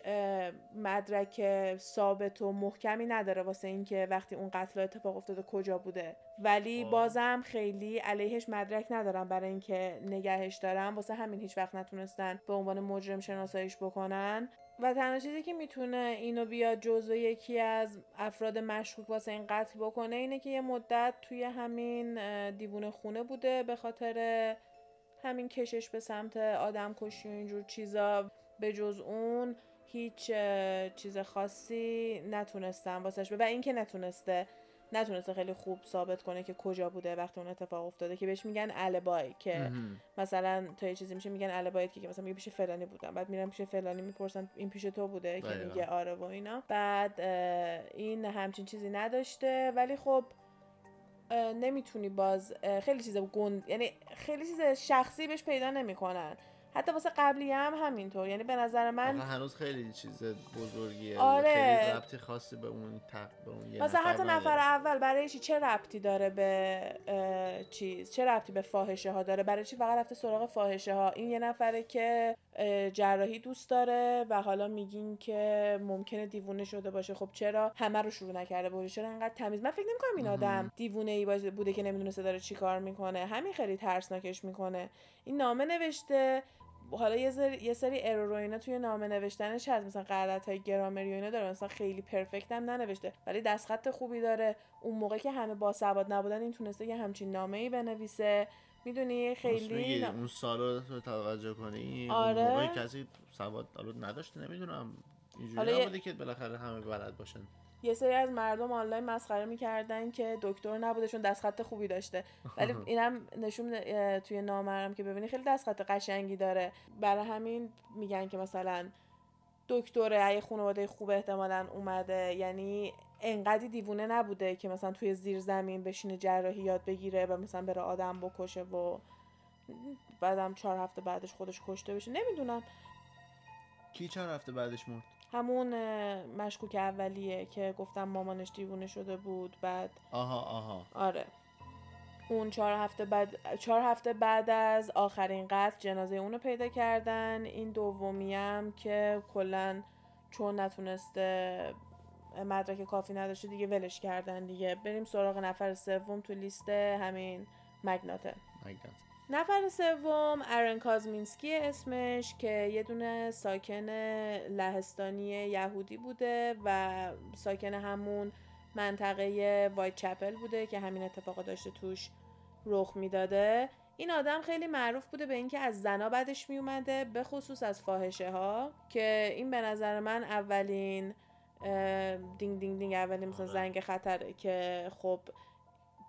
مدرک ثابت و محکمی نداره واسه اینکه وقتی اون قتل اتفاق افتاده کجا بوده. ولی آه. بازم خیلی علیهش مدرک ندارن برای اینکه نگهش دارن واسه همین هیچ وقت نتونستن به عنوان مجرم شناساییش بکنن. و تنها چیزی که می‌تونه اینو بیاد جزو یکی از افراد مشکوک واسه این قتل بکنه اینه که یه مدت توی همین دیوونه خونه بوده به خاطر همین کشش به سمت آدم کشی و اینجور چیزا. به جز اون هیچ چیز خاصی نتونستم واسش و اینکه نتونسته. نتونسته خیلی خوب ثابت کنه که کجا بوده وقتی اون اتفاق افتاده که بهش میگن البای که مهم. مثلا تا یه چیزی میشه میگن البایت که مثلا میگه پیش فلانی بودم بعد میرم پیش فلانی می‌پرسن این پیش تو بوده که. میگه آره و اینا بعد این همچین چیزی نداشته ولی خب نمی‌تونی باز خیلی چیز گند یعنی خیلی چیز شخصی بهش پیدا نمی‌کنن حتی واسه قبلی هم همینطور. یعنی به نظر من هنوز خیلی چیز بزرگیه. آره. خیلی ربطی خاصی به اون تق... به اون یه مثلا نفر حتی. نفر اول برای چی؟ چه ربطی داره به چیز؟ چه ربطی به فاحشه ها داره؟ برای چی فقط رفته سراغ فاحشه ها این یه نفره که جراحی دوست داره و حالا میگین که ممکنه دیوونه شده باشه. خب چرا همه رو شروع نکرده بوده؟ چرا انقدر تمیز؟ من فکر نمی‌کنم این آدم دیوونه ای بوده که نمی‌دونسته داره چی کار می‌کنه. همین خیلی ترسناکش می‌کنه. این نامه نوشته حالا یه سری یه سری ارور و اینا توی نامه نوشتنش هست. مثلا غلط های گرامری و اینا داره. مثلا خیلی پرفکت هم ننوشته. ولی دستخط خوبی داره. اون موقع که همه باسواد نبودن این تونسته یه همچین نامه ای بنویسه. می‌دونی؟ خیلی میگی، نا- اون سال رو تو توجه کنی؟ آره. اون موقع کسی سواد حالا نداشته نمی‌دونم. اینجوری حالا یه- که بالاخره همه بلد باشن. یه سری از مردم آنلاین مسخره می‌کردن که دکتر نبوده چون دستخط خوبی داشته. ولی *laughs* اینم نشون توی نامرم که ببینی خیلی دستخط قشنگی داره. برای همین میگن که مثلا دکتر اگه خانواده خوب احتمالا اومده یعنی انقدی دیوونه نبوده که مثلا توی زیر زمین بشینه جراحی یاد بگیره و مثلا بره آدم بکشه و بعدم چهار هفته بعدش خودش کشته بشه. نمی‌دونم. کی چند هفته بعدش مرد؟ همون مشکوک اولیه که گفتم مامانش دیوونه شده بود بعد آها آها. آره. اون چهار هفته بعد چهار هفته بعد از آخرین قتل جنازه اونو پیدا کردن. این دومی هم که کلا چون نتونسته مدرک کافی نداشته دیگه ولش کردن دیگه. بریم سراغ نفر سوم تو لیست همین مگناته. مگنت نفر سوم ارن کازمینسکی اسمش که یه دونه ساکن لهستانی یهودی بوده و ساکن همون منطقه وایت چپل بوده که همین اتفاقا داشته توش رخ می‌داده این آدم خیلی معروف بوده به اینکه از زنا بدش میومده به خصوص از فاحشه ها که این به نظر من اولین دینگ دینگ دینگ اولین مثلا آره. زنگ خطره که خب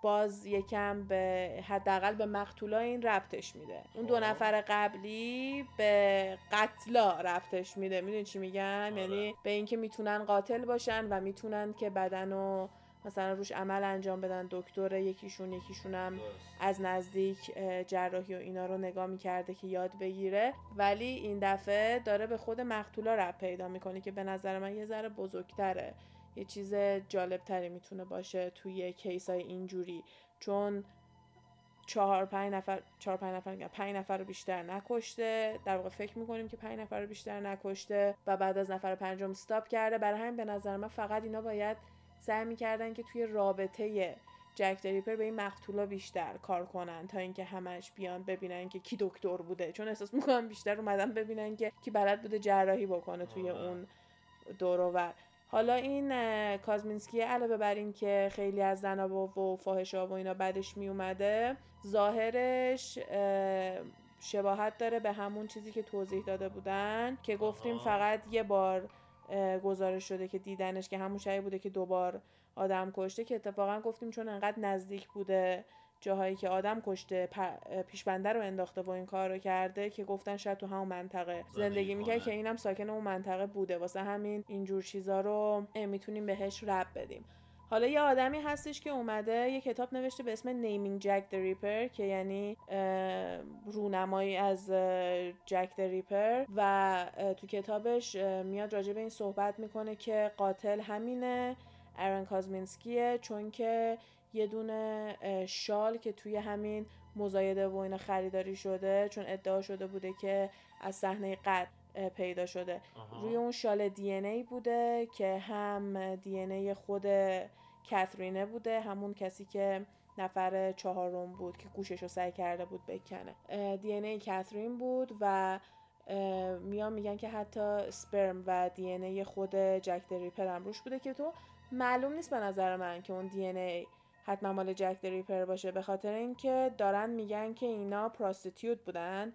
باز یکم به حداقل به مقتولا این ربطش میده اون دو خب. نفر قبلی به قتلا ربطش میده می‌دونی چی میگم آره. یعنی به اینکه می‌تونن قاتل باشن و می‌تونن که بدنو مثلا روش عمل انجام بدن دکتر یکیشون یکیشون هم درست. از نزدیک جراحی و اینا رو نگاه می‌کرده که یاد بگیره ولی این دفعه داره به خود مقتولا رب پیدا می‌کنه که به نظر من یه ذره بزرگتره یه چیز جالبتری می‌تونه باشه توی کیس های اینجوری چون چهار پنج نفر چهار پنج نفر پنج نفر رو بیشتر نکشته در واقع فکر می‌کنیم که پنج نفر رو بیشتر نکشته و بعد از نفر پنجم استاپ کرده برای همین به نظر من فقط اینا باید سعی می‌کردن که توی رابطه جک دریپر به این مقتولا بیشتر کار کنن تا اینکه همش بیان ببینن که کی دکتر بوده چون احساس می‌کنم بیشتر اومدن ببینن که کی بلد بوده جراحی بکنه توی. اون دور. حالا این کازمینسکی علاوه بر این که خیلی از زنا و فاحشه و اینا بعدش می اومده ظاهرش اه، شباهت داره به همون چیزی که توضیح داده بودن که گفتیم. فقط یه بار گزارش شده که دیدنش که همون شبیه بوده که دوبار آدم کشته که اتفاقا گفتیم چون انقدر نزدیک بوده جاهایی که آدم کشته پیشبنده رو انداخته و این کار رو کرده که گفتن شاید تو همون منطقه. زندگی می‌کرد کنه. که اینم ساکن اون منطقه بوده. واسه همین اینجور چیزا رو می‌تونیم بهش رب بدیم. حالا یه آدمی هستش که اومده یه کتاب نوشته به اسم نیمینگ جک د ریپر که یعنی رونمایی از جک د ریپر و تو کتابش میاد راجع به این صحبت می‌کنه که قاتل همینه ارن کازمینسکیه چون که یه دونه شال که توی همین مزایده و اینا خریداری شده چون ادعا شده بوده که از صحنه قتل اه، پیدا شده آها. روی اون شال دی ای بوده که هم دی ای خود کاترینه بوده همون کسی که نفر چهارم بود که گوشش رو سعی کرده بود بکنه دی ای کاترین بود و میان میگن که حتی سپرم و دی ای خود جک دریپر هم روش بوده که تو معلوم نیست به نظر من که اون دی ای حتما مال جک دریپر باشه. به خاطر اینکه دارن میگن که اینا پراستیتیوت بودن.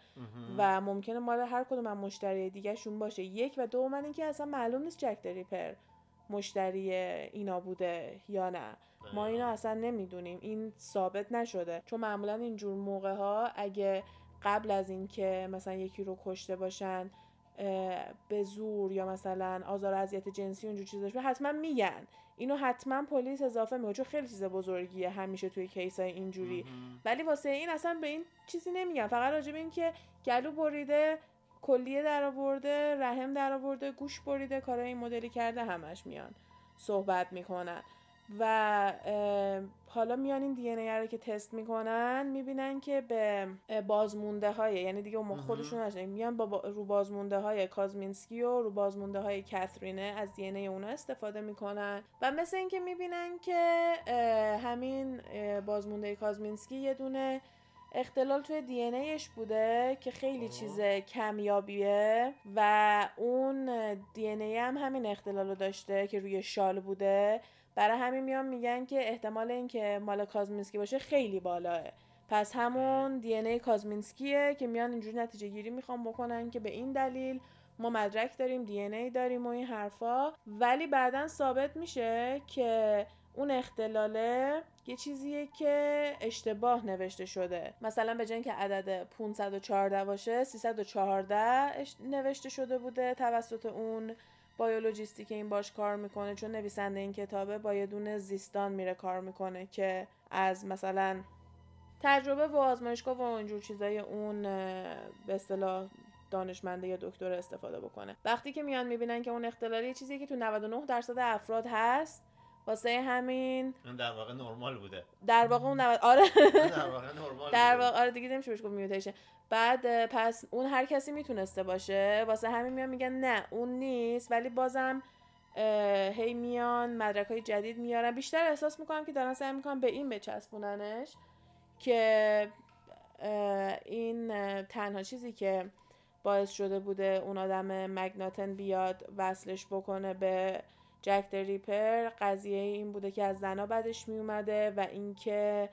و ممکنه مال هر کدوم از مشتری دیگه شون باشه. یک و دو من اینکه اصلا معلوم نیست جک دریپر مشتری اینا بوده یا نه. ما اینو اصلا نمی‌دونیم. این ثابت نشده. چون معمولا اینجور موقع ها اگه قبل از اینکه مثلا یکی رو کشته باشن به زور یا مثلا آزار و اذیت جنسی اونجور چیزاش بود، حتما میگن. اینو حتما پلیس اضافه می‌کنه چون خیلی چیز بزرگیه همیشه توی کیسای اینجوری. مهم. ولی واسه این اصلا به این چیزی نمیگن فقط راجع به این که گلو بریده کلیه در آورده رحم در آورده گوش بریده کارای این مدلی کرده همش میان صحبت می‌کنن. و حالا میان این دی رو که تست می‌کنن می‌بینن که به بازمونده های یعنی دیگه مهم. خودشون نشدن میان با با- رو بازمونده های کازمینسکی و رو بازمونده های کاترینه از دی اونا استفاده می‌کنن و مثل اینکه می‌بینن که همین بازمونده کازمینسکی یه دونه اختلال توی دی ایش بوده که خیلی. چیز کمیابیه و اون دی ای هم همین اختلال رو داشته که روی شال بوده برای همین میان میگن که احتمال اینکه مال کازمینسکی باشه خیلی بالاه. پس همون دی ای کازمینسکیه که میان اینجوری نتیجه گیری می‌خوام بکنن که به این دلیل ما مدرک داریم دی ای داریم و این حرفا. ولی بعدا ثابت میشه که اون اختلاله یه چیزیه که اشتباه نوشته شده. مثلا به جای اینکه عدد 514 باشه 314 اش- نوشته شده بوده توسط اون بیولوژیستی که این باش کار می‌کنه چون نویسنده این کتابه با یه دونه زیستان میره کار می‌کنه که از مثلا تجربه و آزمایشگاه و اینجور چیزای اون به اصطلاح دانشمنده یا دکتر استفاده بکنه. وقتی که میان می‌بینن که اون اختلال یه چیزی که تو 99 درصد افراد هست واسه همین در واقع نرمال بوده. در واقع اون 90 آره. در واقع نرمال *laughs* در. واقع آره دیگه نمیشه بهش گفت میوتیشن بعد پس اون هر کسی می‌تونسته باشه. واسه همین میان میگن نه اون نیست. ولی بازم هی میان مدرک های جدید میارن. بیشتر احساس می‌کنم که دارن سعی می‌کنم به این بچسبوننش که این تنها چیزی که باعث شده بوده اون آدم مگناتن بیاد وصلش بکنه به جک ریپر قضیه این بوده که از زنا بدش میومده و اینکه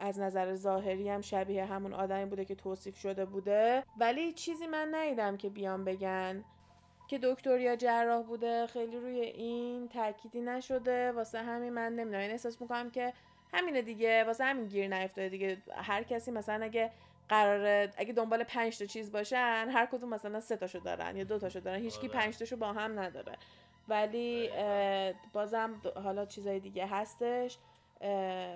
از نظر ظاهری هم شبیه همون آدمی بوده که توصیف شده بوده. ولی چیزی من ندیدم که بیان بگن که دکتر یا جراح بوده. خیلی روی این تأکیدی نشده. واسه همین من نمی‌دونم. این احساس می‌کنم که همینه دیگه. واسه همین گیر نیفتاده دیگه. هر کسی مثلا اگه قراره اگه دنبال پنج تا چیز باشن هر کدوم مثلا سه تاشو دارن یا دو تاشو دارن. هیچکی آره. پنج تاشو با هم نداره. ولی بازم حالا چیزای دیگه هستش.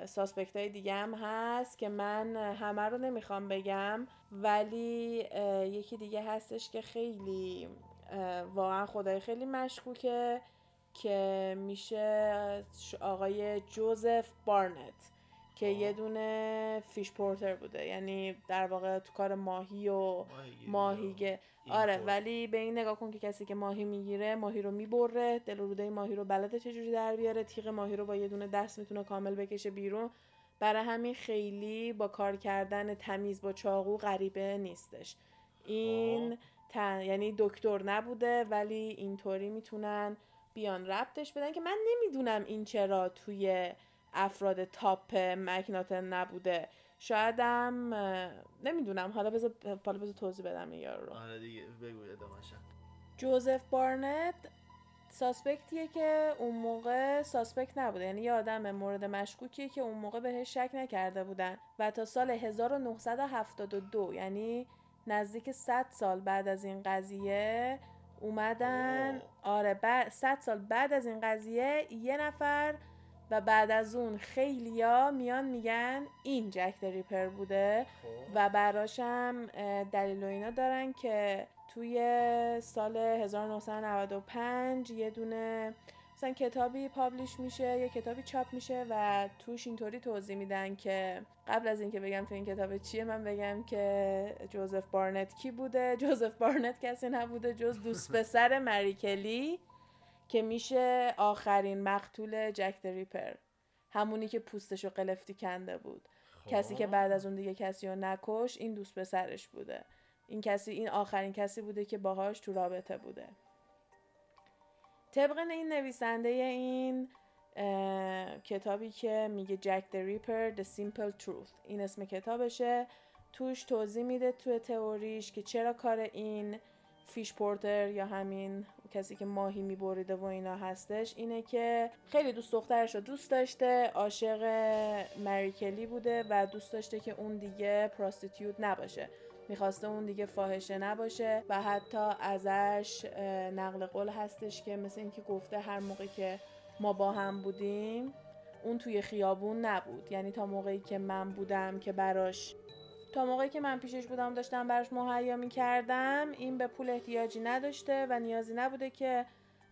ساسپکت های دیگه هم هست که من همه رو نمی‌خوام بگم. ولی یکی دیگه هستش که خیلی واقعا خدای خیلی مشکوکه که میشه آقای جوزف بارنت. که آه. یه دونه فیش پورتر بوده یعنی در واقع تو کار ماهی و ماهیگه آره. ولی به این نگاه کن که کسی که ماهی می‌گیره ماهی رو می‌بره دل روده ماهی رو بلده چجوری در بیاره تیغ ماهی رو با یه دونه دست می‌تونه کامل بکشه بیرون برای همین خیلی با کار کردن تمیز با چاقو غریبه نیستش این. تن... یعنی دکتر نبوده ولی اینطوری می‌تونن بیان ربطش بدن که من نمی‌دونم این چرا توی افراد تاپ مکناتن نبوده. شایدم نمی‌دونم. حالا بذار حالا بذار توضیح بدم این یارو رو. آره دیگه بگو جوزف بارنت ساسپکتیه که اون موقع ساسپکت نبوده. یعنی یه آدم مورد مشکوکیه که اون موقع بهش شک نکرده بودن. و تا سال 1972 یعنی نزدیک 100 سال بعد از این قضیه اومدن. آره بعد 100 سال بعد از این قضیه یه نفر و بعد از اون خیلیا میان میگن این جک ریپر بوده خب. و براشم دلیل و اینا دارن که توی سال 1995 یه دونه مثلا کتابی پابلیش میشه یه کتابی چاپ میشه و توش اینطوری توضیح میدن که قبل از اینکه بگم تو این کتاب چیه من بگم که جوزف بارنت کی بوده؟ *laughs* جوزف بارنت کسی نبوده جز دوست پسر مریکلی که میشه آخرین مقتول جک د ریپر همونی که پوستشو قلفتی کنده بود. کسی که خب. بعد از اون دیگه کسی رو نکش این دوست پسرش بوده. این کسی این آخرین کسی بوده که باهاش تو رابطه بوده. طبق این نویسنده این کتابی که میگه جک د ریپر The Simple Truth. این اسم کتابشه. توش توضیح میده توی تئوریش که چرا کار این فیش پورتر یا همین کسی که ماهی میبریده و اینا هستش اینه که خیلی دوست دخترش رو دوست داشته عاشق مریکلی بوده و دوست داشته که اون دیگه پراستیتیوت نباشه. می‌خواسته اون دیگه فاحشه نباشه و حتی ازش نقل قول هستش که مثل اینکه گفته هر موقع که ما با هم بودیم اون توی خیابون نبود. یعنی تا موقعی که من بودم که براش تا موقعی که من پیشش بودم داشتم براش مهیا می‌کردم این به پول احتیاجی نداشته و نیازی نبوده که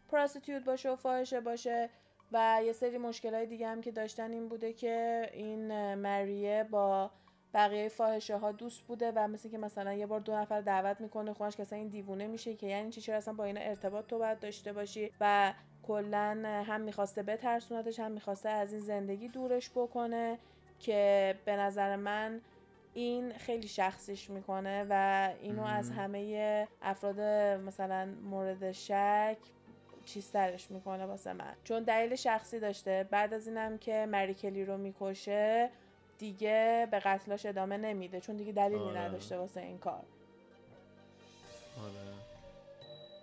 پراستیتیوت باشه و فاحشه باشه. و یه سری مشکلات دیگه هم که داشتن این بوده که این مریه با بقیه فاحشه ها دوست بوده و مثل که مثلا یه بار دو نفر دعوت می‌کنه خونش که این دیوونه میشه که یعنی چی؟ چرا اصلا با اینا ارتباط تو باید داشته باشی؟ و کلا هم می‌خواسته بترسونتش هم می‌خواسته از این زندگی دورش بکنه که به نظر من این خیلی شخصیش می‌کنه و اینو از همه افراد مثلا مورد شک چیزترش می‌کنه واسه من. چون دلیل شخصی داشته. بعد از اینم که مریکلی رو می‌کشه دیگه به قتلاش ادامه نمیده. چون دیگه دلیلی آره. نداشته واسه این کار. آره.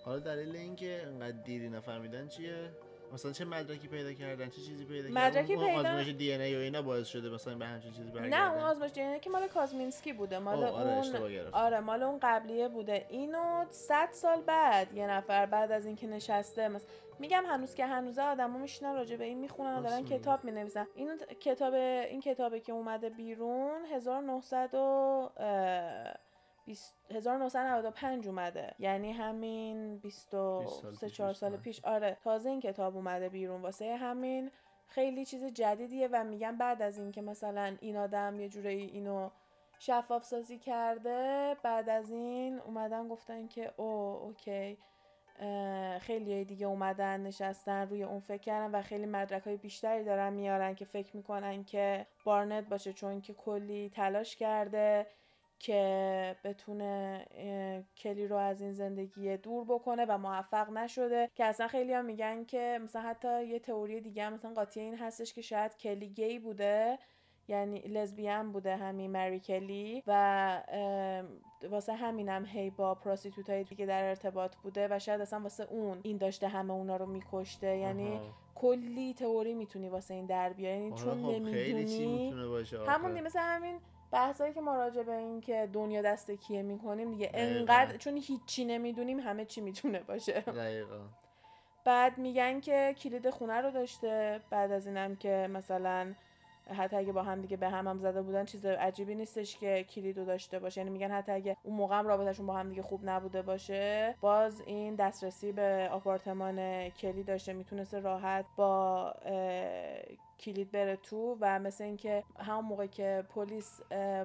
حالا دلیل اینکه انقدر دیری نفهمیدن چیه؟ مثلا چه مدرکی پیدا کردن چه چیزی پیدا کردن؟ مدرکی پیدا آزمایش دی ان ای و اینا باعث شده مثلا به همچین چیزی برگردن؟ نه اون آزمایش دی ان ای که مال کازمینسکی بوده مال آره اون آره مال اون قبلیه بوده. اینو 100 سال بعد یه نفر بعد از اینکه نشسته مثلا میگم هنوز که هنوزه آدما میشنن راجع به این می‌خونن و دارن کتاب می‌نویسن. این کتاب این کتابه که اومده بیرون 1900 و 1995 اومده. یعنی همین 23 4 سال پیش آره تازه این کتاب اومده بیرون. واسه همین خیلی چیز جدیدیه و میگم بعد از اینکه مثلا این آدم یه جوری اینو شفاف سازی کرده بعد از این اومدن گفتن که او اوکی خیلی دیگه اومدن نشستن روی اون فکر کردن و خیلی مدرک های بیشتری دارن میارن که فکر می‌کنن که بارنت باشه چون که کلی تلاش کرده. که بتونه کلی رو از این زندگی دور بکنه و موفق نشده. که اصلا خیلی هم میگن که مثلا حتی یه تئوری دیگه هم مثلا قاطی این هستش که شاید کلی گی بوده یعنی لزبیان بوده همین مری کلی و واسه همینم هی با پراستیتوت های دیگه در ارتباط بوده و شاید اصلا واسه اون این داشته همه اونا رو میکشته. یعنی کلی تئوری می‌تونی واسه این در بیاری. یعنی چون خب نمی‌دونی همون مثل همین بحثایی که ما راجع به این که دنیا دست کیه می‌کنیم دیگه انقدر چون هیچی نمی‌دونیم همه چی می‌تونه باشه. دقیقا. بعد میگن که کلید خونه رو داشته بعد از اینم که مثلا حتی اگه با هم دیگه به هم هم زده بودن چیز عجیبی نیستش که کلیدو داشته باشه. یعنی میگن حتی اگه اون موقع هم رابطهشون با هم دیگه خوب نبوده باشه باز این دسترسی به آپارتمان کلید داشته می‌تونسته راحت با کلید بره تو و مثل اینکه همون موقع که پلیس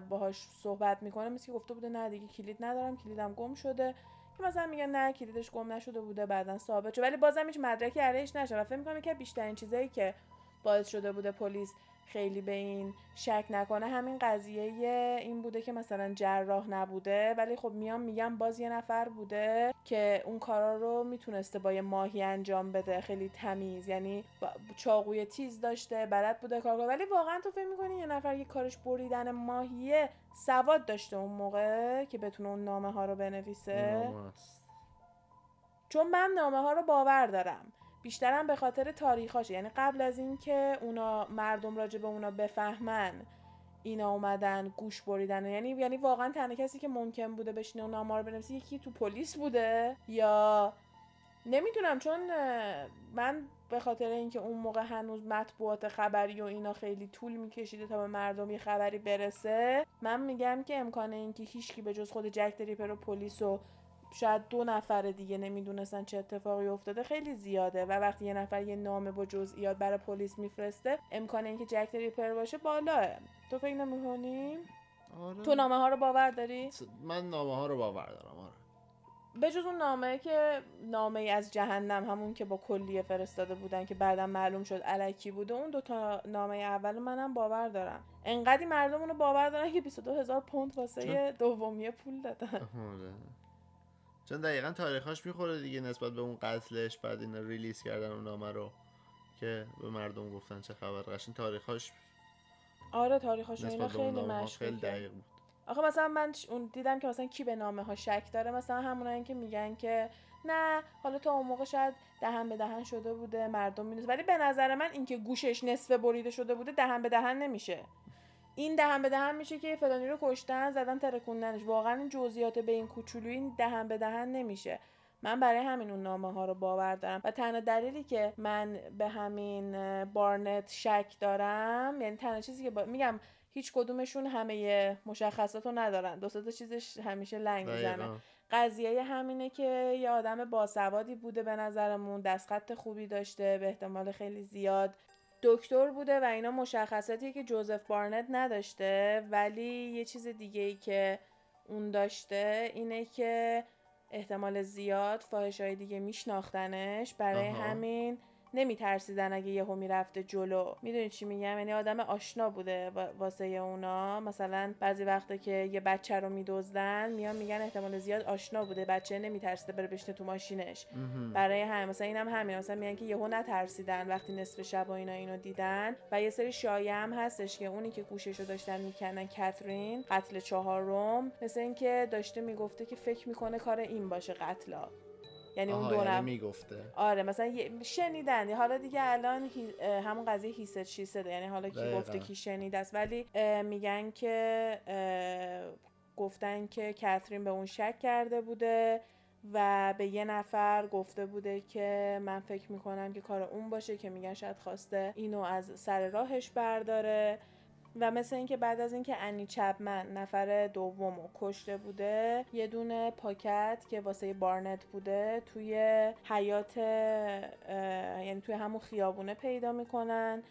باهاش صحبت می‌کنه مثل که گفته بوده نه دیگه کلید ندارم کلیدم گم شده. که مثلا میگن نه کلیدش گم نشده بوده بعدا ثابت شد. ولی بازم هیچ مدرکی علیهش نشه و فکر می‌کنم که بیشترین چیزایی که باعث شده بوده پلیس خیلی به این شک نکنه. همین قضیه این بوده که مثلا جراح نبوده ولی خب میام میگم باز یه نفر بوده که اون کارا رو می‌تونسته با یه ماهی انجام بده. خیلی تمیز. یعنی چاقوی تیز داشته بلد بوده کار ولی واقعا تو فکر می‌کنی یه نفر یه کارش بریدن ماهیه سواد داشته اون موقع که بتونه اون نامه ها رو بنویسه؟ چون من نامه ها رو باور دارم. بیشترم به خاطر تاریخاشه یعنی قبل از اینکه اونا مردم راجع به اونا بفهمن اینا اومدن گوش بریدن یعنی یعنی واقعا تنها کسی که ممکن بوده بشینه اون نامه رو بنویسه یکی تو پلیس بوده؟ یا نمی‌دونم چون من به خاطر اینکه اون موقع هنوز مطبوعات خبری و اینا خیلی طول میکشیده تا به مردم یه خبری برسه من میگم که امکان اینکه هیچکی به جز خود جک دریپر و پلیس و شاید دو نفر دیگه نمی‌دونستن چه اتفاقی افتاده خیلی زیاده. و وقتی یه نفر یه نامه با جزئیات برای پلیس میفرسته امکان اینکه جک ریپر باشه بالاه تو فکر نمی‌کنی؟ آره. تو نامه ها رو باور داری؟ من نامه ها رو باور دارم آره. به جز اون نامه که نامه ای از جهنم همون که با کلیه فرستاده بودن که بعدا معلوم شد علکی بوده اون دوتا نامه اول منم باور دارم. انقدی مردم اونو باور دارن که 22 هزار پوند واسه دومیه پول دادن. آره. چون دقیقا تاریخاش می‌خوره دیگه نسبت به اون قتلش بعد این ریلیز کردن اون نامه رو که به مردم گفتن چه خبر. قشن تاریخاش آره تاریخاش اینا خیلی مشکل دقیق بود. آخه مثلا من اون دیدم که مثلا کی به نامه ها شک داره مثلا همونایی که میگن که نه حالا تا اون موقع شاید دهن به دهن شده بوده مردم می‌دونست. ولی به نظر من اینکه گوشش نصف بریده شده بوده دهن به دهن نمیشه. این دهن به دهن میشه که فلانی رو کشتن زدن ترکوندنش واقعا این جزئیات به این کوچولویی این دهن به دهن نمیشه. من برای همین اون نامه ها رو باور دارم و تنها دلیلی که من به همین بارنت شک دارم یعنی تنها چیزی که با... میگم هیچ کدومشون همه مشخصات رو ندارن. دو تا چیزش همیشه لنگ می‌زنه. قضیه همینه که یه آدم باسوادی بوده به نظرمون دستخط خوبی داشته به احتمال خیلی زیاد دکتر بوده و اینا مشخصاتی که جوزف بارنت نداشته ولی یه چیز دیگه ای که اون داشته اینه که احتمال زیاد فاحش های دیگه میشناختنش برای آها. همین نمیترسیدن اگه یهو می‌رفته جلو. می‌دونی چی میگم؟ یعنی آدم آشنا بوده وا- واسه اونا. مثلا بعضی وقتا که یه بچه رو میدزدن میان میگن احتمال زیاد آشنا بوده. بچه نمیترسیده بره بشینه تو ماشینش. برای همین مثلا اینم همین مثلا میگن که یهو نترسیدن وقتی نصف شب و اینا اینو دیدن. و یه سری شایعه هم هستش که اونی که گوششو داشتن می‌کنن کاترین قتل چهارم مثل اینکه داشته می‌گفته که فکر می‌کنه کار این باشه قتلا. یعنی اون دو یعنی می‌گفته. آره مثلا شنیدن حالا دیگه الان همون قضیه هیست شیسته یعنی حالا کی دقیقاً. گفته کی شنیده است. ولی میگن که گفتن که کاترین به اون شک کرده بوده و به یه نفر گفته بوده که من فکر می‌کنم که کار اون باشه که میگن شاید خواسته اینو از سر راهش برداره. و مثل اینکه بعد از اینکه انی چپمن نفر دوم رو کشته بوده یه دونه پاکت که واسه بارنت بوده توی حیات یعنی توی همون خیابونه پیدا می‌کنن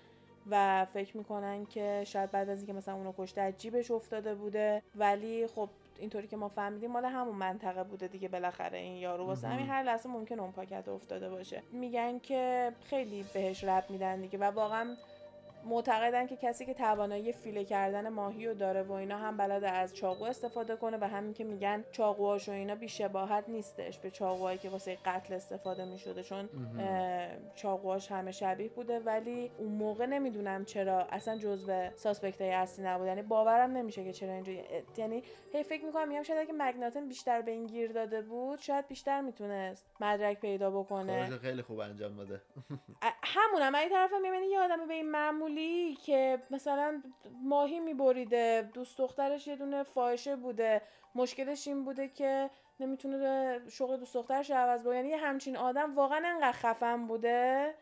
و فکر می‌کنن که شاید بعد از اینکه مثلا اونو کشته از جیبش افتاده بوده. ولی خب اینطوری که ما فهمیدیم مال همون منطقه بوده دیگه بالاخره این یارو. واسه همین هر لحظه ممکن اون پاکت افتاده باشه. میگن که خیلی بهش رب میدن دیگه و واقعا معتقدن که کسی که توانایی فیله کردن ماهی رو داره و اینا هم بلده از چاقو استفاده کنه و همین که میگن چاقوهاش و اینا بیشباهت نیستش. به چاقوهایی که واسه قتل استفاده می‌شده چون چاقوهاش همه شبیه بوده ولی اون موقع نمی‌دونم چرا اصلا جزو ساسپکت های اصلی نبود. یعنی باورم نمیشه که چرا اینجوری یعنی هی فکر می‌کنم میگم شاید اگه مگناتن بیشتر به این گیر داده بود شاید بیشتر می‌تونست مدرک پیدا بکنه. خیلی خوب انجام داده همونم. این طرف هم می‌بینی یه آدم به این معمولی که مثلا ماهی میبریده دوست دخترش یه دونه فاحشه بوده. مشکلش این بوده که نمی‌تونه شغل دوست دخترش رو عوض بکنه. یعنی همچین آدم واقعا انقدر خفن بوده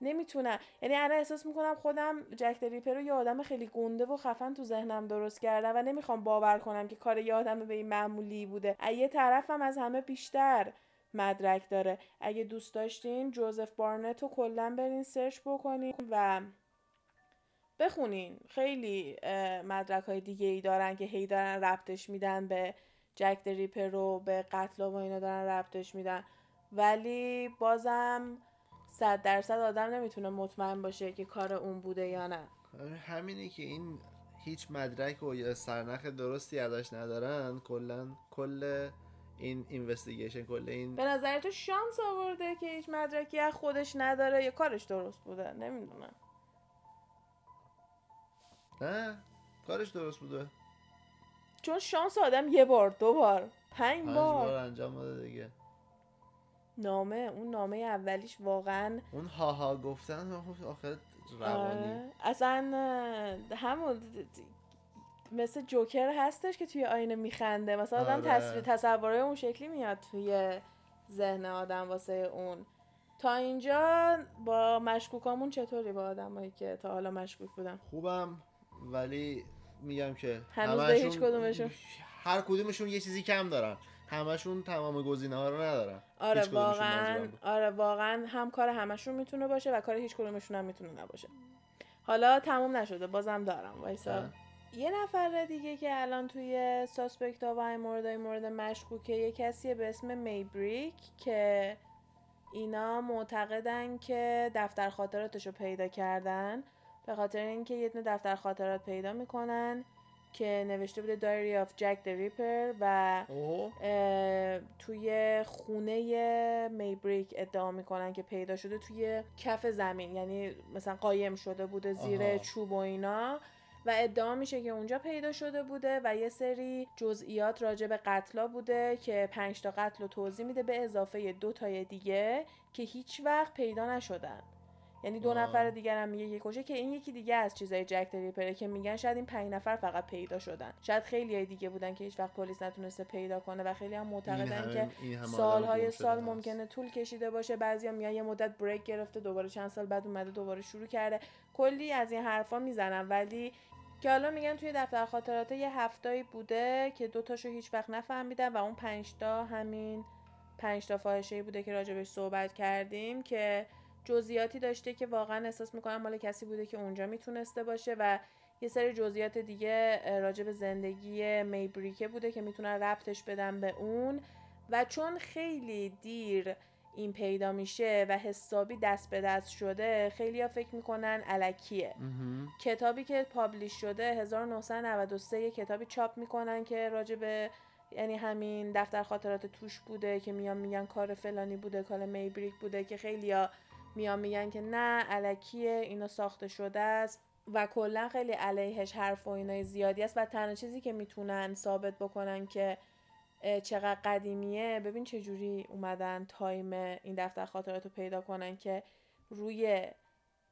نمی‌تونم یعنی الان احساس می‌کنم خودم جک ریپر رو یه آدم خیلی گنده و خفن تو ذهنم درست کردم و نمی‌خوام باور کنم که کار یه آدم به این معمولی بوده. یه طرفم از همه بیشتر مدرک داره. اگه دوست داشتین جوزف بارنت رو کلا برین سرچ بکنین و بخونین. خیلی مدرک های دیگه ای دارن که هی دارن ربطش میدن به جک ریپر رو به قتل و اینا دارن ربطش میدن. ولی بازم صد درصد آدم نمی‌تونه مطمئن باشه که کار اون بوده یا نه. آره، همینه که این هیچ مدرک و یا سرنخ درستی ازش ندارن. کلا کل این اینوستیگیشن کل این به نظر تو شانس آورده که هیچ مدرکی از خودش نداره یا کارش درست بوده؟ نمی‌دونم. نه کارش درست بوده. چون شانس آدم یه بار دو بار پنج بار. بار انجام داده دیگه. نامه اون نامه اولیش واقعا اون هاها گفتن آخه- آخر روانی. آره. اصلا همون مثل جوکر هستش که توی آینه میخنده. مثلا آدم آره. تصویر تصوره اون شکلی میاد توی ذهن آدم واسه اون. تا اینجا با مشکوکامون چطوری با آدمایی که تا حالا مشکوک بودن؟ خوبم. ولی میگم که هنوز به هیچ کدومشون. هر کدومشون یه چیزی کم دارن همشون تمام گزینه ها رو ندارن آره واقعا. آره واقعا هم کار همشون می‌تونه باشه و کار هیچ کدومشون هم می‌تونه نباشه حالا تموم نشده بازم دارم وایسا. یه نفر دیگه که الان توی ساسپکت ها و این مورد این مورد مشکوکه یه کسیه به اسم میبریک که اینا معتقدن که دفتر خاطراتش رو پیدا کردن به خاطر اینکه یه دونه دفتر خاطرات پیدا می‌کنن که نوشته بوده دایری آف جک د ریپر و توی خونه میبریک ادعا می‌کنن که پیدا شده توی کف زمین. یعنی مثلا قایم شده بوده زیر آها. چوب و اینا. و ادعا میشه که اونجا پیدا شده بوده و یه سری جزئیات راجع به قتلا بوده که پنج تا قتل رو توضیح میده به اضافه دو تای دیگه که هیچ وقت پیدا نشدن. یعنی دو. نفر دیگر هم میگه که کشه که این یکی دیگه از چیزای جک دریپره که میگن شاید این پنج نفر فقط پیدا شدن شاید خیلی های دیگه بودن که هیچ وقت پلیس نتونسته پیدا کنه و خیلی هم معتقدن که سالهای سال. ممکنه طول کشیده باشه بعضیا میگن یه مدت بریک گرفته دوباره چند سال بعد اومده دوباره شروع کرده کلی از این حرفا می‌زنن ولی که حالا میگن توی دفتر خاطرات یه هفتایی بوده که دوتاشو هیچ وقت نفهمیدن و اون پنجتا همین پنجتا فاحشه بوده که راجبش صحبت کردیم که جزئیاتی داشته که واقعا احساس می‌کنم مال کسی بوده که اونجا می‌تونسته باشه و یه سری جزئیات دیگه راجع به زندگی میبریکه بوده که می‌تونن ربطش بدن به اون و چون خیلی دیر این پیدا میشه و حسابی دست به دست شده خیلی ها فکر می‌کنن علکیه. کتابی که پابلیش شده 1993 یه کتابی چاپ می‌کنن که راجع به یعنی همین دفتر خاطرات توش بوده که میان میگن کار فلانی بوده کار میبریک بوده که خیلیا میان میگن که نه علکیه اینو ساخته شده است و کلا خیلی علیهش حرف و اینای زیادی است و تنها چیزی که می‌تونن ثابت بکنن که چقدر قدیمیه ببین چه جوری اومدن تایم این دفتر خاطرات رو پیدا کنن که روی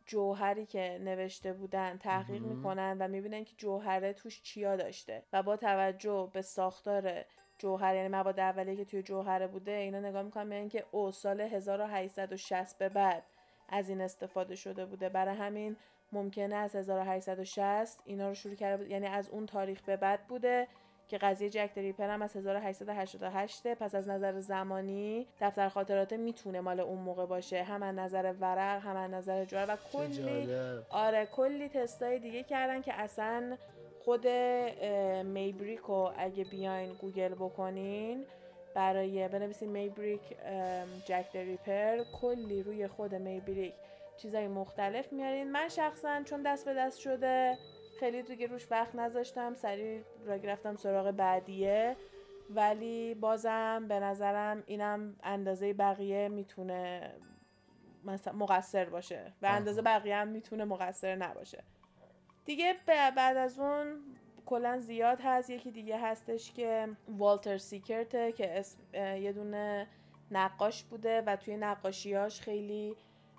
جوهری که نوشته بودن تحقیق. می‌کنن و می‌بینن که جوهره توش چیا داشته و با توجه به ساختار جوهر یعنی مواد اولیه که توی جوهره بوده اینا نگاه می‌کنن می‌بینن که او سال 1860 به بعد از این استفاده شده بوده برای همین ممکنه از 1860 اینا رو شروع کرده بود یعنی از اون تاریخ به بعد بوده که قضیه جک دریپر هم از 1888 پس از نظر زمانی دفتر خاطرات می‌تونه مال اون موقع باشه هم از نظر ورق هم از نظر جوهر و کلی. آره کلی تستای دیگه کردن که اصلا خود میبریک رو اگه بیاین گوگل بکنین برای بنویسین میبریک جک دریپر کلی روی خود میبریک چیزای مختلف میارین. من شخصا چون دست به دست شده خیلی دیگه روش وقت نذاشتم سریع را رفتم سراغ بعدیه. ولی بازم به نظرم اینم اندازه بقیه می‌تونه مثلا مقصر باشه. و. اندازه بقیه هم می‌تونه مقصر نباشه. دیگه بعد از اون کلا زیاد هست. یکی دیگه هستش که والتر سیکرت ه که اسم یه دونه نقاش بوده و توی نقاشیاش خیلی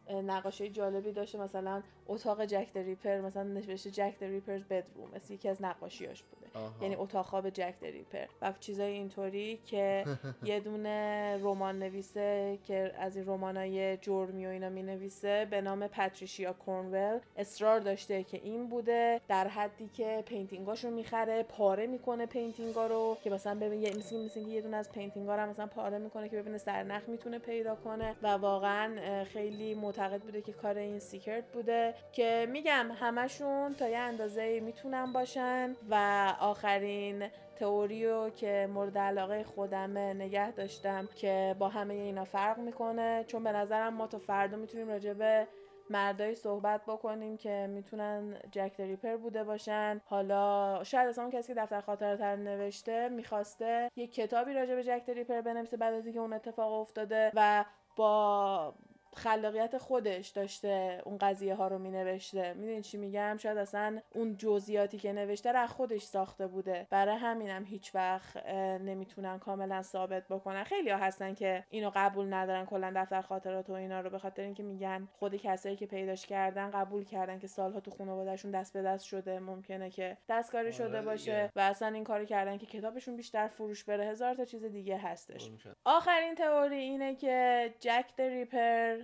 نقاشی جالبی داشته. مثلا اتاق Jack the Ripper مثلا نوشته Jack the Ripper's Bedroom مثل یکی از نقاشیاش بوده. آها. یعنی اتاق خواب Jack the Ripper و چیزای اینطوری که *laughs* یه دونه رمان نویسه که از این رمانای جرمی و اینا می نویسه به نام پاتریشیا کورنول اصرار داشته که این بوده. در حدی که painting اشو می‌خره پاره می‌کنه painting ا رو. که مثلا ببین یه مثل مثل یه دونه از painting ا رو مثلا پاره می‌کنه که ببینه سرنخ می‌تونه پیدا کنه. و واقعا خیلی معتقد بوده که کار این سیکرت بوده. که میگم همشون تا یه اندازه می‌تونن باشن و آخرین تئوریو که مورد علاقه خودمه نگه داشتم که با همه اینا فرق می‌کنه. چون به نظرم ما تا فردا می‌تونیم راجع به مردایی صحبت بکنیم که می‌تونن جک دریپر بوده باشن. حالا شاید اصلا کسی که دفتر خاطرات نوشته می‌خواسته یه کتابی راجع به جک دریپر بنویسه بعد از اینکه اون اتفاق افتاده و با خلاقیت خودش داشته اون قضیه ها رو می نوشته می‌دونی چی میگم؟ شاید اصلا اون جزئیاتی که نوشته رو از خودش ساخته بوده. برای همینم هیچ وقت نمی‌تونن کاملا ثابت بکنن. خیلی ها هستن که اینو قبول ندارن کلا دفتر خاطرات و اینا رو به خاطر اینکه میگن خود کسایی که پیداش کردن قبول کردن که سالها تو خانوادهشون دست به دست شده. ممکنه که دستکاری آره شده. باشه و اصلا این کارو کردن که کتابشون بیشتر فروش بره. هزار تا چیز دیگه هستش. آخرین تئوری اینه که جک دریپر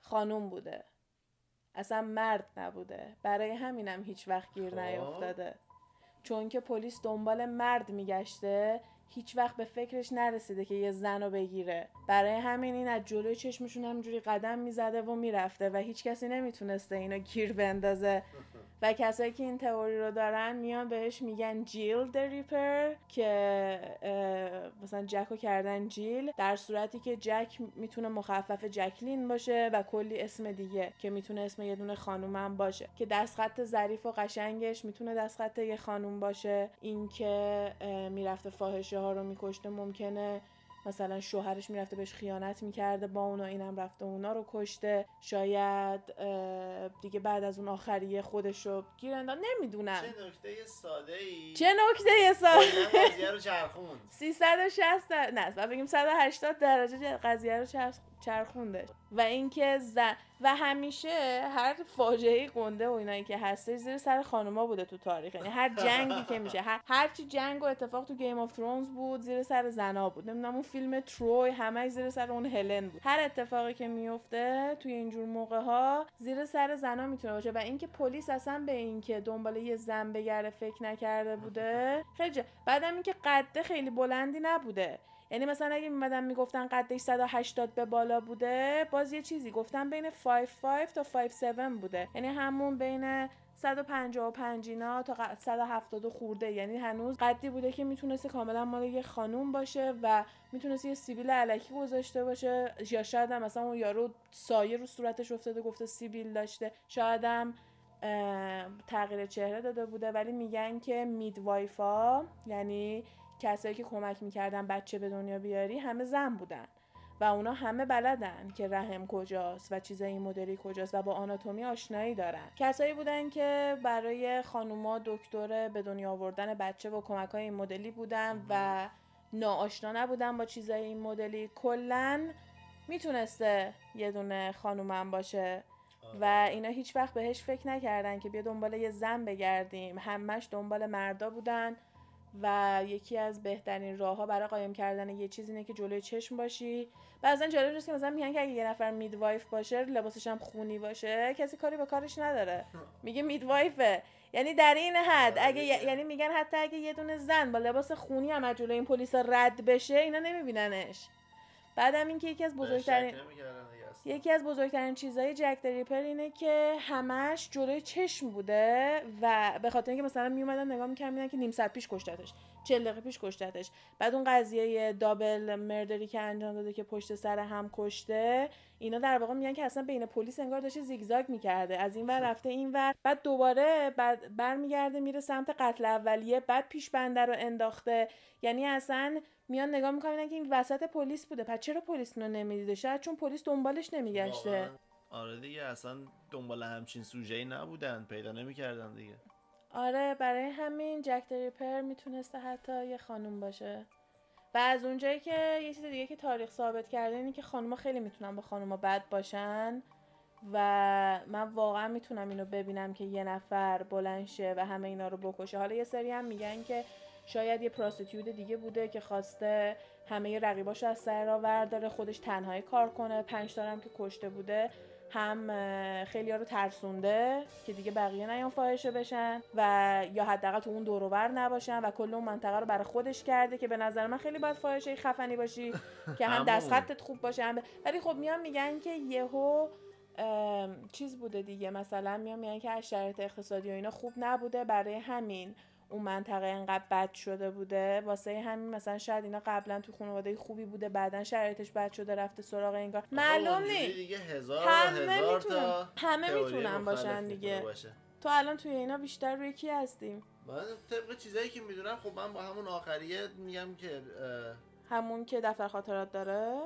خانوم بوده. اصلا مرد نبوده. برای همینم هیچ وقت گیر خب. نیافتاده چون که پلیس دنبال مرد میگشته هیچ وقت به فکرش نرسیده که یه زن رو بگیره. برای همین این از جلوی چشمشون همجوری قدم می‌زده و می‌رفته و هیچ کسی نمی‌تونسته اینو گیر بندازه. و کسایی که این تئوری رو دارن میان بهش میگن جیل دریپر که اه، مثلا جک رو کردن جیل. در صورتی که جک می‌تونه مخفف جکلین باشه و کلی اسم دیگه که می‌تونه اسم یه دونه خانوم هم باشه. که دستخط ظریف و قشنگش می‌تونه دستخط یه خانوم باشه. اینکه می‌رفته فاحشه ها رو میکشته ممکنه مثلا شوهرش می‌رفته بهش خیانت می‌کرده با اون و اینم رفته اونا رو کشته. شاید دیگه بعد از اون آخریه خودش رو گیر نمی‌دونم. چه نکته ساده ای چه نکته ساده قضیه رو چرخوند. 360 در... نه بگیم 180 درجه قضیه رو چرخ چرخوندش. و اینکه زن و همیشه هر فاجعه گنده و اینایی که هستش زیر سر خانوما بوده تو تاریخ. یعنی هر جنگی که میشه هر هرچی جنگ و اتفاق تو Game of Thrones بود زیر سر زنا بود. نمی‌دونم اون فیلم تروی همه زیر سر اون هلن بود. هر اتفاقی که میفته توی اینجور موقع ها زیر سر زنا می‌تونه باشه. و اینکه پلیس اصلا به اینکه دنبال یه زن بگره فکر نکرده بوده خیلی. بعدم اینکه قده خیلی بلندی نبوده. یعنی مثلا اگه میمدن می‌گفتن قدش 180 به بالا بوده باز یه چیزی گفتن بین 55 تا 57 بوده. یعنی همون بین 155 اینا تا 170 خورده. یعنی هنوز قدی بوده که می‌تونسته کاملا مال یه خانوم باشه و می‌تونسته یه سیبیل علکی گذاشته باشه. یا شاید هم مثلا اون یارو سایه رو صورتش افتاده گفته سیبیل داشته. شاید هم تغییر چهره داده بوده. ولی میگن که میدوایفا یعنی کسایی که کمک می‌کردن بچه به دنیا بیاری همه زن بودن. و اونا همه بلدن که رحم کجاست و چیزای این مدلی کجاست و با آناتومی آشنایی دارن. کسایی بودن که برای خانوما دکتر به دنیا آوردن بچه و کمک های این مدلی بودن و ناآشنا نبودن با چیزای این مدلی. کلا می‌تونسته یه دونه خانومم باشه. و اینا هیچ وقت بهش فکر نکردن که بیا دنبال یه زن بگردیم. همش دنبال مردا بودن. و یکی از بهترین راه ها برای قایم کردن یه چیز اینه که جلوی چشم باشی. بعضا جالب نیست که مثلا میگن که اگه یه نفر میدوایف باشه لباسش هم خونی باشه کسی کاری به کارش نداره. میگه میدوایفه یعنی در این حد اگه یعنی میگن حتی اگه یه دونه زن با لباس خونی هم از جلوی این پلیس رد بشه اینا نمیبیننش. بعدم اینکه یکی از بزرگترین یکی از بزرگترین چیزهای جک دریپر اینه که همش جلوی چشم بوده و به خاطر اینکه مثلا میومدن نگاه می‌کردن که نیم ساعت پیش کشتتش. چل دقیقه پیش کشتتش. بعد اون قضیه دابل مردری که انجام داده که پشت سر هم کشته اینا در واقع میگن که اصلا بین پلیس انگار داشته زیگزاگ می‌کرده. از این ور رفته این ور. بعد دوباره بعد برمیگرده میره سمت قتل اولیه بعد پیش بنده رو انداخته. یعنی اصلا میان نگاه می‌کنن که این وسط پلیس بوده. پس چرا پلیس رو نمی‌دیده؟ شاید چون پلیس دنبالش نمیگشته. آره دیگه اصلا دنبال همچین سوژه نبودن. پیدا نمی‌کردن دیگه. آره برای همین جک دریپر می‌تونسته حتی یه خانوم باشه. و از اونجایی که یه چیز دیگه که تاریخ ثابت کرده اینه که خانوما خیلی می‌تونن با خانوما بد باشن و من واقعا می‌تونم اینو ببینم که یه نفر بلند و همه اینا رو بکشه. حالا یه سری هم میگن که شاید یه پراستیتیود دیگه بوده که خواسته همه رقیباشو از سر را ورداره خودش تنهایی کار کنه پنج هم که کشته بوده. هم خیلی ها رو ترسونده که دیگه بقیه نیان فاحشه بشن و یا حداقل تو اون دوروبر نباشن و کل اون منطقه رو برای خودش کرده که به نظر من خیلی باید فاحشه خفنی باشی که هم دست خطت خوب باشه هم ولی خب میان میگن که یهو چیز بوده دیگه مثلا میان میگن که از شرایط اقتصادی و اینا خوب نبوده برای همین. اون منطقه انقدر بد شده بوده. واسه همین مثلا شاید اینا قبلا تو خانواده خوبی بوده بعدا شرایطش بد شده رفته سراغ اینگار معلوم نیست. همه می‌تونن. همه می‌تونن باشن دیگه. تو الان توی اینا بیشتر روی کی هستیم؟ من طبق چیزایی که می‌دونم خب من با همون آخریه میگم که همون که دفتر خاطرات داره؟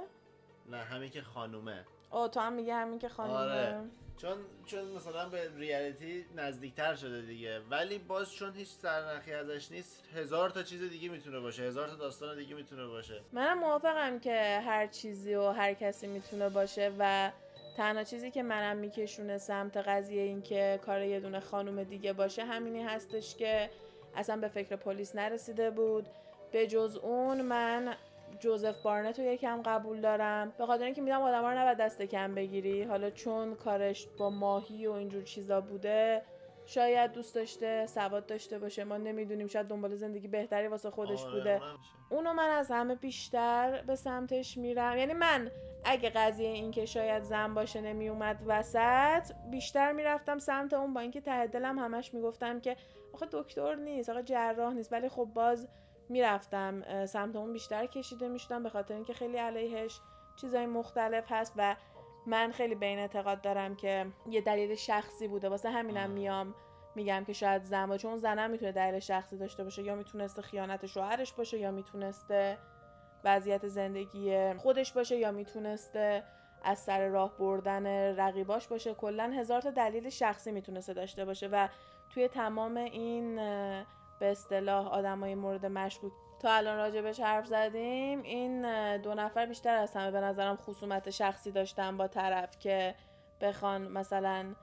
نه همین که خانومه. او تو هم میگه همین که خانومه. آره. چون چون مثلا به ریالیتی نزدیکتر شده دیگه ولی باز چون هیچ سرنخی ازش نیست هزار تا چیز دیگه می‌تونه باشه هزار تا داستان دیگه می‌تونه باشه. منم موافقم که هر چیزی و هر کسی می‌تونه باشه و تنها چیزی که منم میکشونه سمت قضیه این که کار یه دونه خانم دیگه باشه همینی هستش که اصلا به فکر پلیس نرسیده بود. به جز اون من جوزف بارنت رو یکم قبول دارم. به خاطر اینکه میدم آدما رو نباید دست کم بگیری. حالا چون کارش با ماهی و اینجور چیزا بوده شاید دوست داشته سواد داشته باشه. ما نمی‌دونیم شاید دنبال زندگی بهتری واسه خودش آره، بوده. اونو من از همه بیشتر به سمتش میرم. یعنی من اگه قضیه این که شاید زن باشه نمیومد وسط بیشتر می‌رفتم سمت اون با اینکه ته دلم همش می‌گفتم که آخه دکتر نیست آخه جراح نیست. ولی خب باز می‌رفتم سمت اون بیشتر کشیده می‌شدم به خاطر اینکه خیلی علیهش چیزای مختلف هست و من خیلی به این اعتقاد دارم که یه دلیل شخصی بوده. واسه همینم میام میگم که شاید زن باشه. چون زنم می‌تونه دلیل شخصی داشته باشه. یا می‌تونسته خیانت شوهرش باشه یا می‌تونسته وضعیت زندگی خودش باشه یا می‌تونسته از سر راه بردن رقیباش باشه. کلا هزار تا دلیل شخصی می‌تونسته داشته باشه و توی تمام این به اصطلاح آدمای مورد مشکوک. تا الان راجبش حرف زدیم این دو نفر بیشتر از همه به نظرم خصومت شخصی داشتن با طرف که بخوان مثلا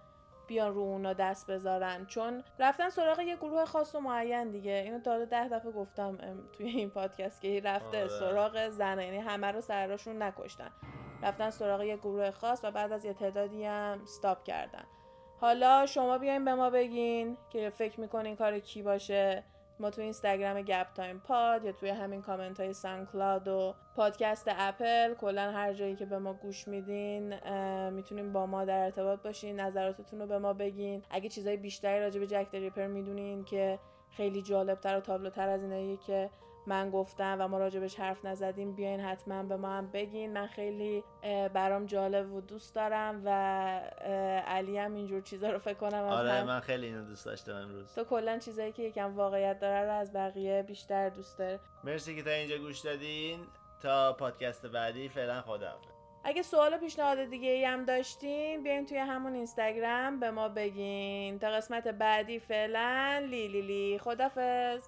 بیان رو اونا دست بذارن. چون رفتن سراغ یه گروه خاص و معین دیگه. اینو تا ده دفعه گفتم توی این پادکست که رفته آره. سراغ زنه یعنی همه رو سرشون نکشتن. رفتن سراغ یه گروه خاص و بعد از یه تعدادی هم stop کردن. حالا شما بیاین به ما بگین که فکر می‌کنین کار کی باشه. ما تو اینستاگرام گپ تایم پاد یا توی همین کامنت های SoundCloud و پادکست اپل کلا هر جایی که به ما گوش میدین می‌تونین با ما در ارتباط باشین نظراتتون رو به ما بگین. اگه چیزای بیشتری راجع به جک ریپر می‌دونین که خیلی جالبتر و تابلوتر از اینایی که من گفتم و ما راجبش حرف نزدیم بیاین حتما به ما هم بگین. من خیلی برام جالب و دوست دارم و علی هم اینجور چیزا رو فکر کنم آره هم من خیلی اینو دوست داشتم امروز. تو کلا چیزایی که یکم واقعیت داره رو از بقیه بیشتر دوست داره. مرسی که تا اینجا گوش دادین. تا پادکست بعدی فعلا خدا اگه سوال و پیشنهاد دیگه ای هم داشتین بیاین توی همون اینستاگرام به ما بگین. تا قسمت بعدی فعلا لی لی لی. خدافز